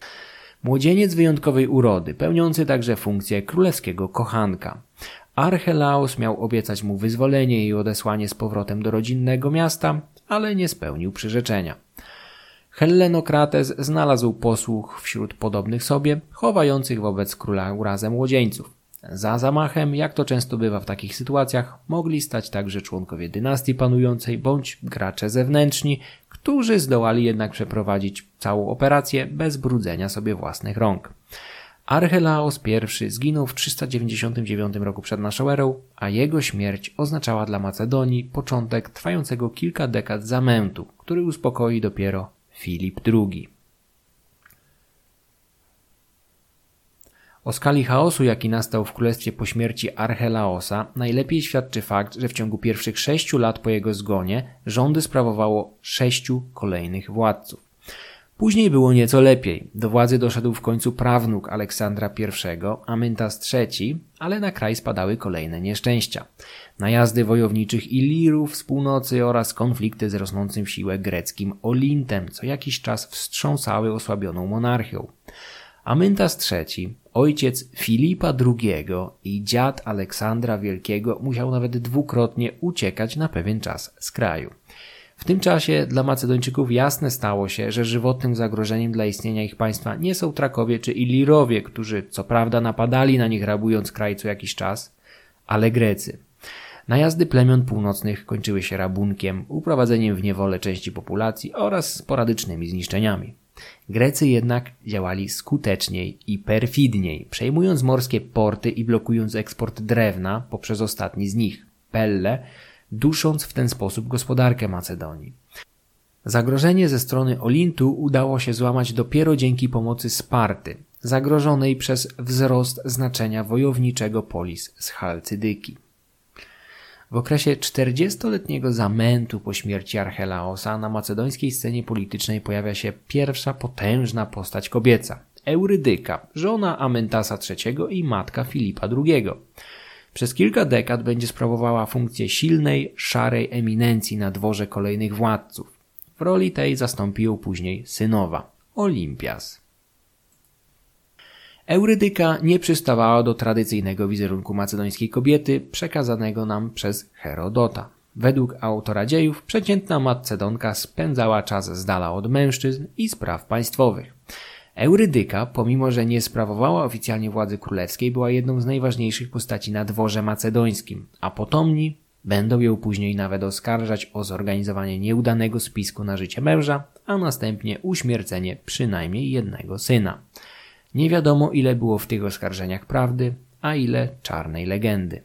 Młodzieniec wyjątkowej urody, pełniący także funkcję królewskiego kochanka. Archelaos miał obiecać mu wyzwolenie i odesłanie z powrotem do rodzinnego miasta, ale nie spełnił przyrzeczenia. Hellenokrates znalazł posłuch wśród podobnych sobie, chowających wobec króla urazem młodzieńców. Za zamachem, jak to często bywa w takich sytuacjach, mogli stać także członkowie dynastii panującej bądź gracze zewnętrzni, którzy zdołali jednak przeprowadzić całą operację bez brudzenia sobie własnych rąk. Archelaos I zginął w 399 roku przed naszą erą, a jego śmierć oznaczała dla Macedonii początek trwającego kilka dekad zamętu, który uspokoi dopiero Filip II. O skali chaosu, jaki nastał w królestwie po śmierci Archelaosa, najlepiej świadczy fakt, że w ciągu pierwszych sześciu lat po jego zgonie rządy sprawowało sześciu kolejnych władców. Później było nieco lepiej. Do władzy doszedł w końcu prawnuk Aleksandra I, Amyntas III, ale na kraj spadały kolejne nieszczęścia. Najazdy wojowniczych Ilirów z północy oraz konflikty z rosnącym w siłę greckim Olintem, co jakiś czas wstrząsały osłabioną monarchią. Amyntas III, ojciec Filipa II i dziad Aleksandra Wielkiego musiał nawet dwukrotnie uciekać na pewien czas z kraju. W tym czasie dla Macedończyków jasne stało się, że żywotnym zagrożeniem dla istnienia ich państwa nie są Trakowie czy Ilirowie, którzy co prawda napadali na nich rabując kraj co jakiś czas, ale Grecy. Najazdy plemion północnych kończyły się rabunkiem, uprowadzeniem w niewolę części populacji oraz sporadycznymi zniszczeniami. Grecy jednak działali skuteczniej i perfidniej, przejmując morskie porty i blokując eksport drewna poprzez ostatni z nich, Pelle, dusząc w ten sposób gospodarkę Macedonii. Zagrożenie ze strony Olintu udało się złamać dopiero dzięki pomocy Sparty, zagrożonej przez wzrost znaczenia wojowniczego polis z Halcydyki. W okresie 40-letniego zamętu po śmierci Archelaosa na macedońskiej scenie politycznej pojawia się pierwsza potężna postać kobieca Eurydyka, żona Amentasa III i matka Filipa II. Przez kilka dekad będzie sprawowała funkcję silnej, szarej eminencji na dworze kolejnych władców. W roli tej zastąpi ją później synowa, Olimpias. Eurydyka nie przystawała do tradycyjnego wizerunku macedońskiej kobiety przekazanego nam przez Herodota. Według autora dziejów przeciętna Macedonka spędzała czas z dala od mężczyzn i spraw państwowych. Eurydyka, pomimo że nie sprawowała oficjalnie władzy królewskiej, była jedną z najważniejszych postaci na dworze macedońskim, a potomni będą ją później nawet oskarżać o zorganizowanie nieudanego spisku na życie męża, a następnie uśmiercenie przynajmniej jednego syna. Nie wiadomo ile było w tych oskarżeniach prawdy, a ile czarnej legendy.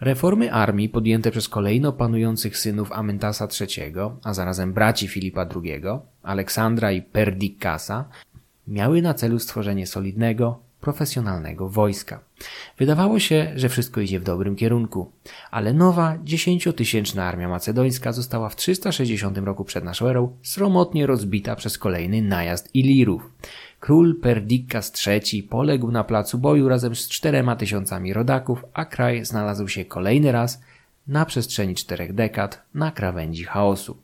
Reformy armii podjęte przez kolejno panujących synów Amyntasa III, a zarazem braci Filipa II, Aleksandra i Perdikasa, miały na celu stworzenie solidnego, profesjonalnego wojska. Wydawało się, że wszystko idzie w dobrym kierunku, ale nowa, dziesięciotysięczna armia macedońska została w 360 roku przed naszą erą sromotnie rozbita przez kolejny najazd Ilirów. Król Perdikas III poległ na placu boju razem z czterema tysiącami rodaków, a kraj znalazł się kolejny raz na przestrzeni czterech dekad na krawędzi chaosu.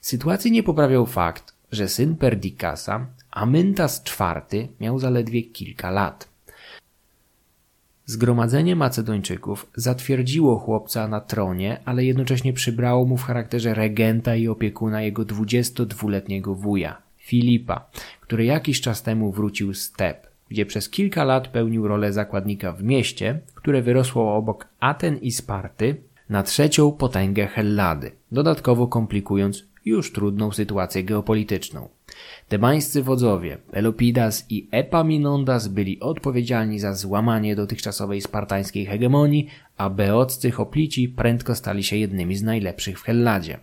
Sytuacji nie poprawiał fakt, że syn Perdikasa, Amyntas IV, miał zaledwie kilka lat. Zgromadzenie Macedończyków zatwierdziło chłopca na tronie, ale jednocześnie przybrało mu w charakterze regenta i opiekuna jego 22-letniego wuja, Filipa, który jakiś czas temu wrócił z Teb, gdzie przez kilka lat pełnił rolę zakładnika w mieście, które wyrosło obok Aten i Sparty na trzecią potęgę Hellady, dodatkowo komplikując już trudną sytuację geopolityczną. Tebańscy wodzowie Pelopidas i Epaminondas byli odpowiedzialni za złamanie dotychczasowej spartańskiej hegemonii, a beoccy hoplici prędko stali się jednymi z najlepszych w Helladzie.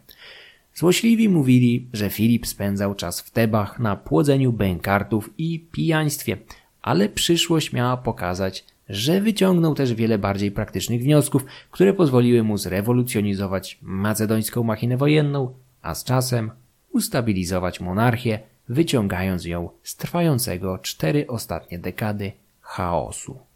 Złośliwi mówili, że Filip spędzał czas w Tebach na płodzeniu bękartów i pijaństwie, ale przyszłość miała pokazać, że wyciągnął też wiele bardziej praktycznych wniosków, które pozwoliły mu zrewolucjonizować macedońską machinę wojenną, a z czasem ustabilizować monarchię, wyciągając ją z trwającego cztery ostatnie dekady chaosu.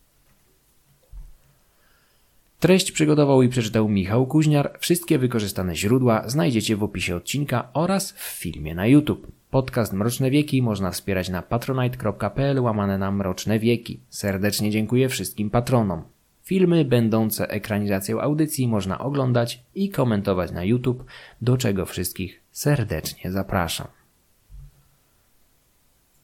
Treść przygotował i przeczytał Michał Kuźniar. Wszystkie wykorzystane źródła znajdziecie w opisie odcinka oraz w filmie na YouTube. Podcast Mroczne Wieki można wspierać na patronite.pl łamane na Mroczne Wieki. Serdecznie dziękuję wszystkim patronom. Filmy będące ekranizacją audycji można oglądać i komentować na YouTube, do czego wszystkich serdecznie zapraszam.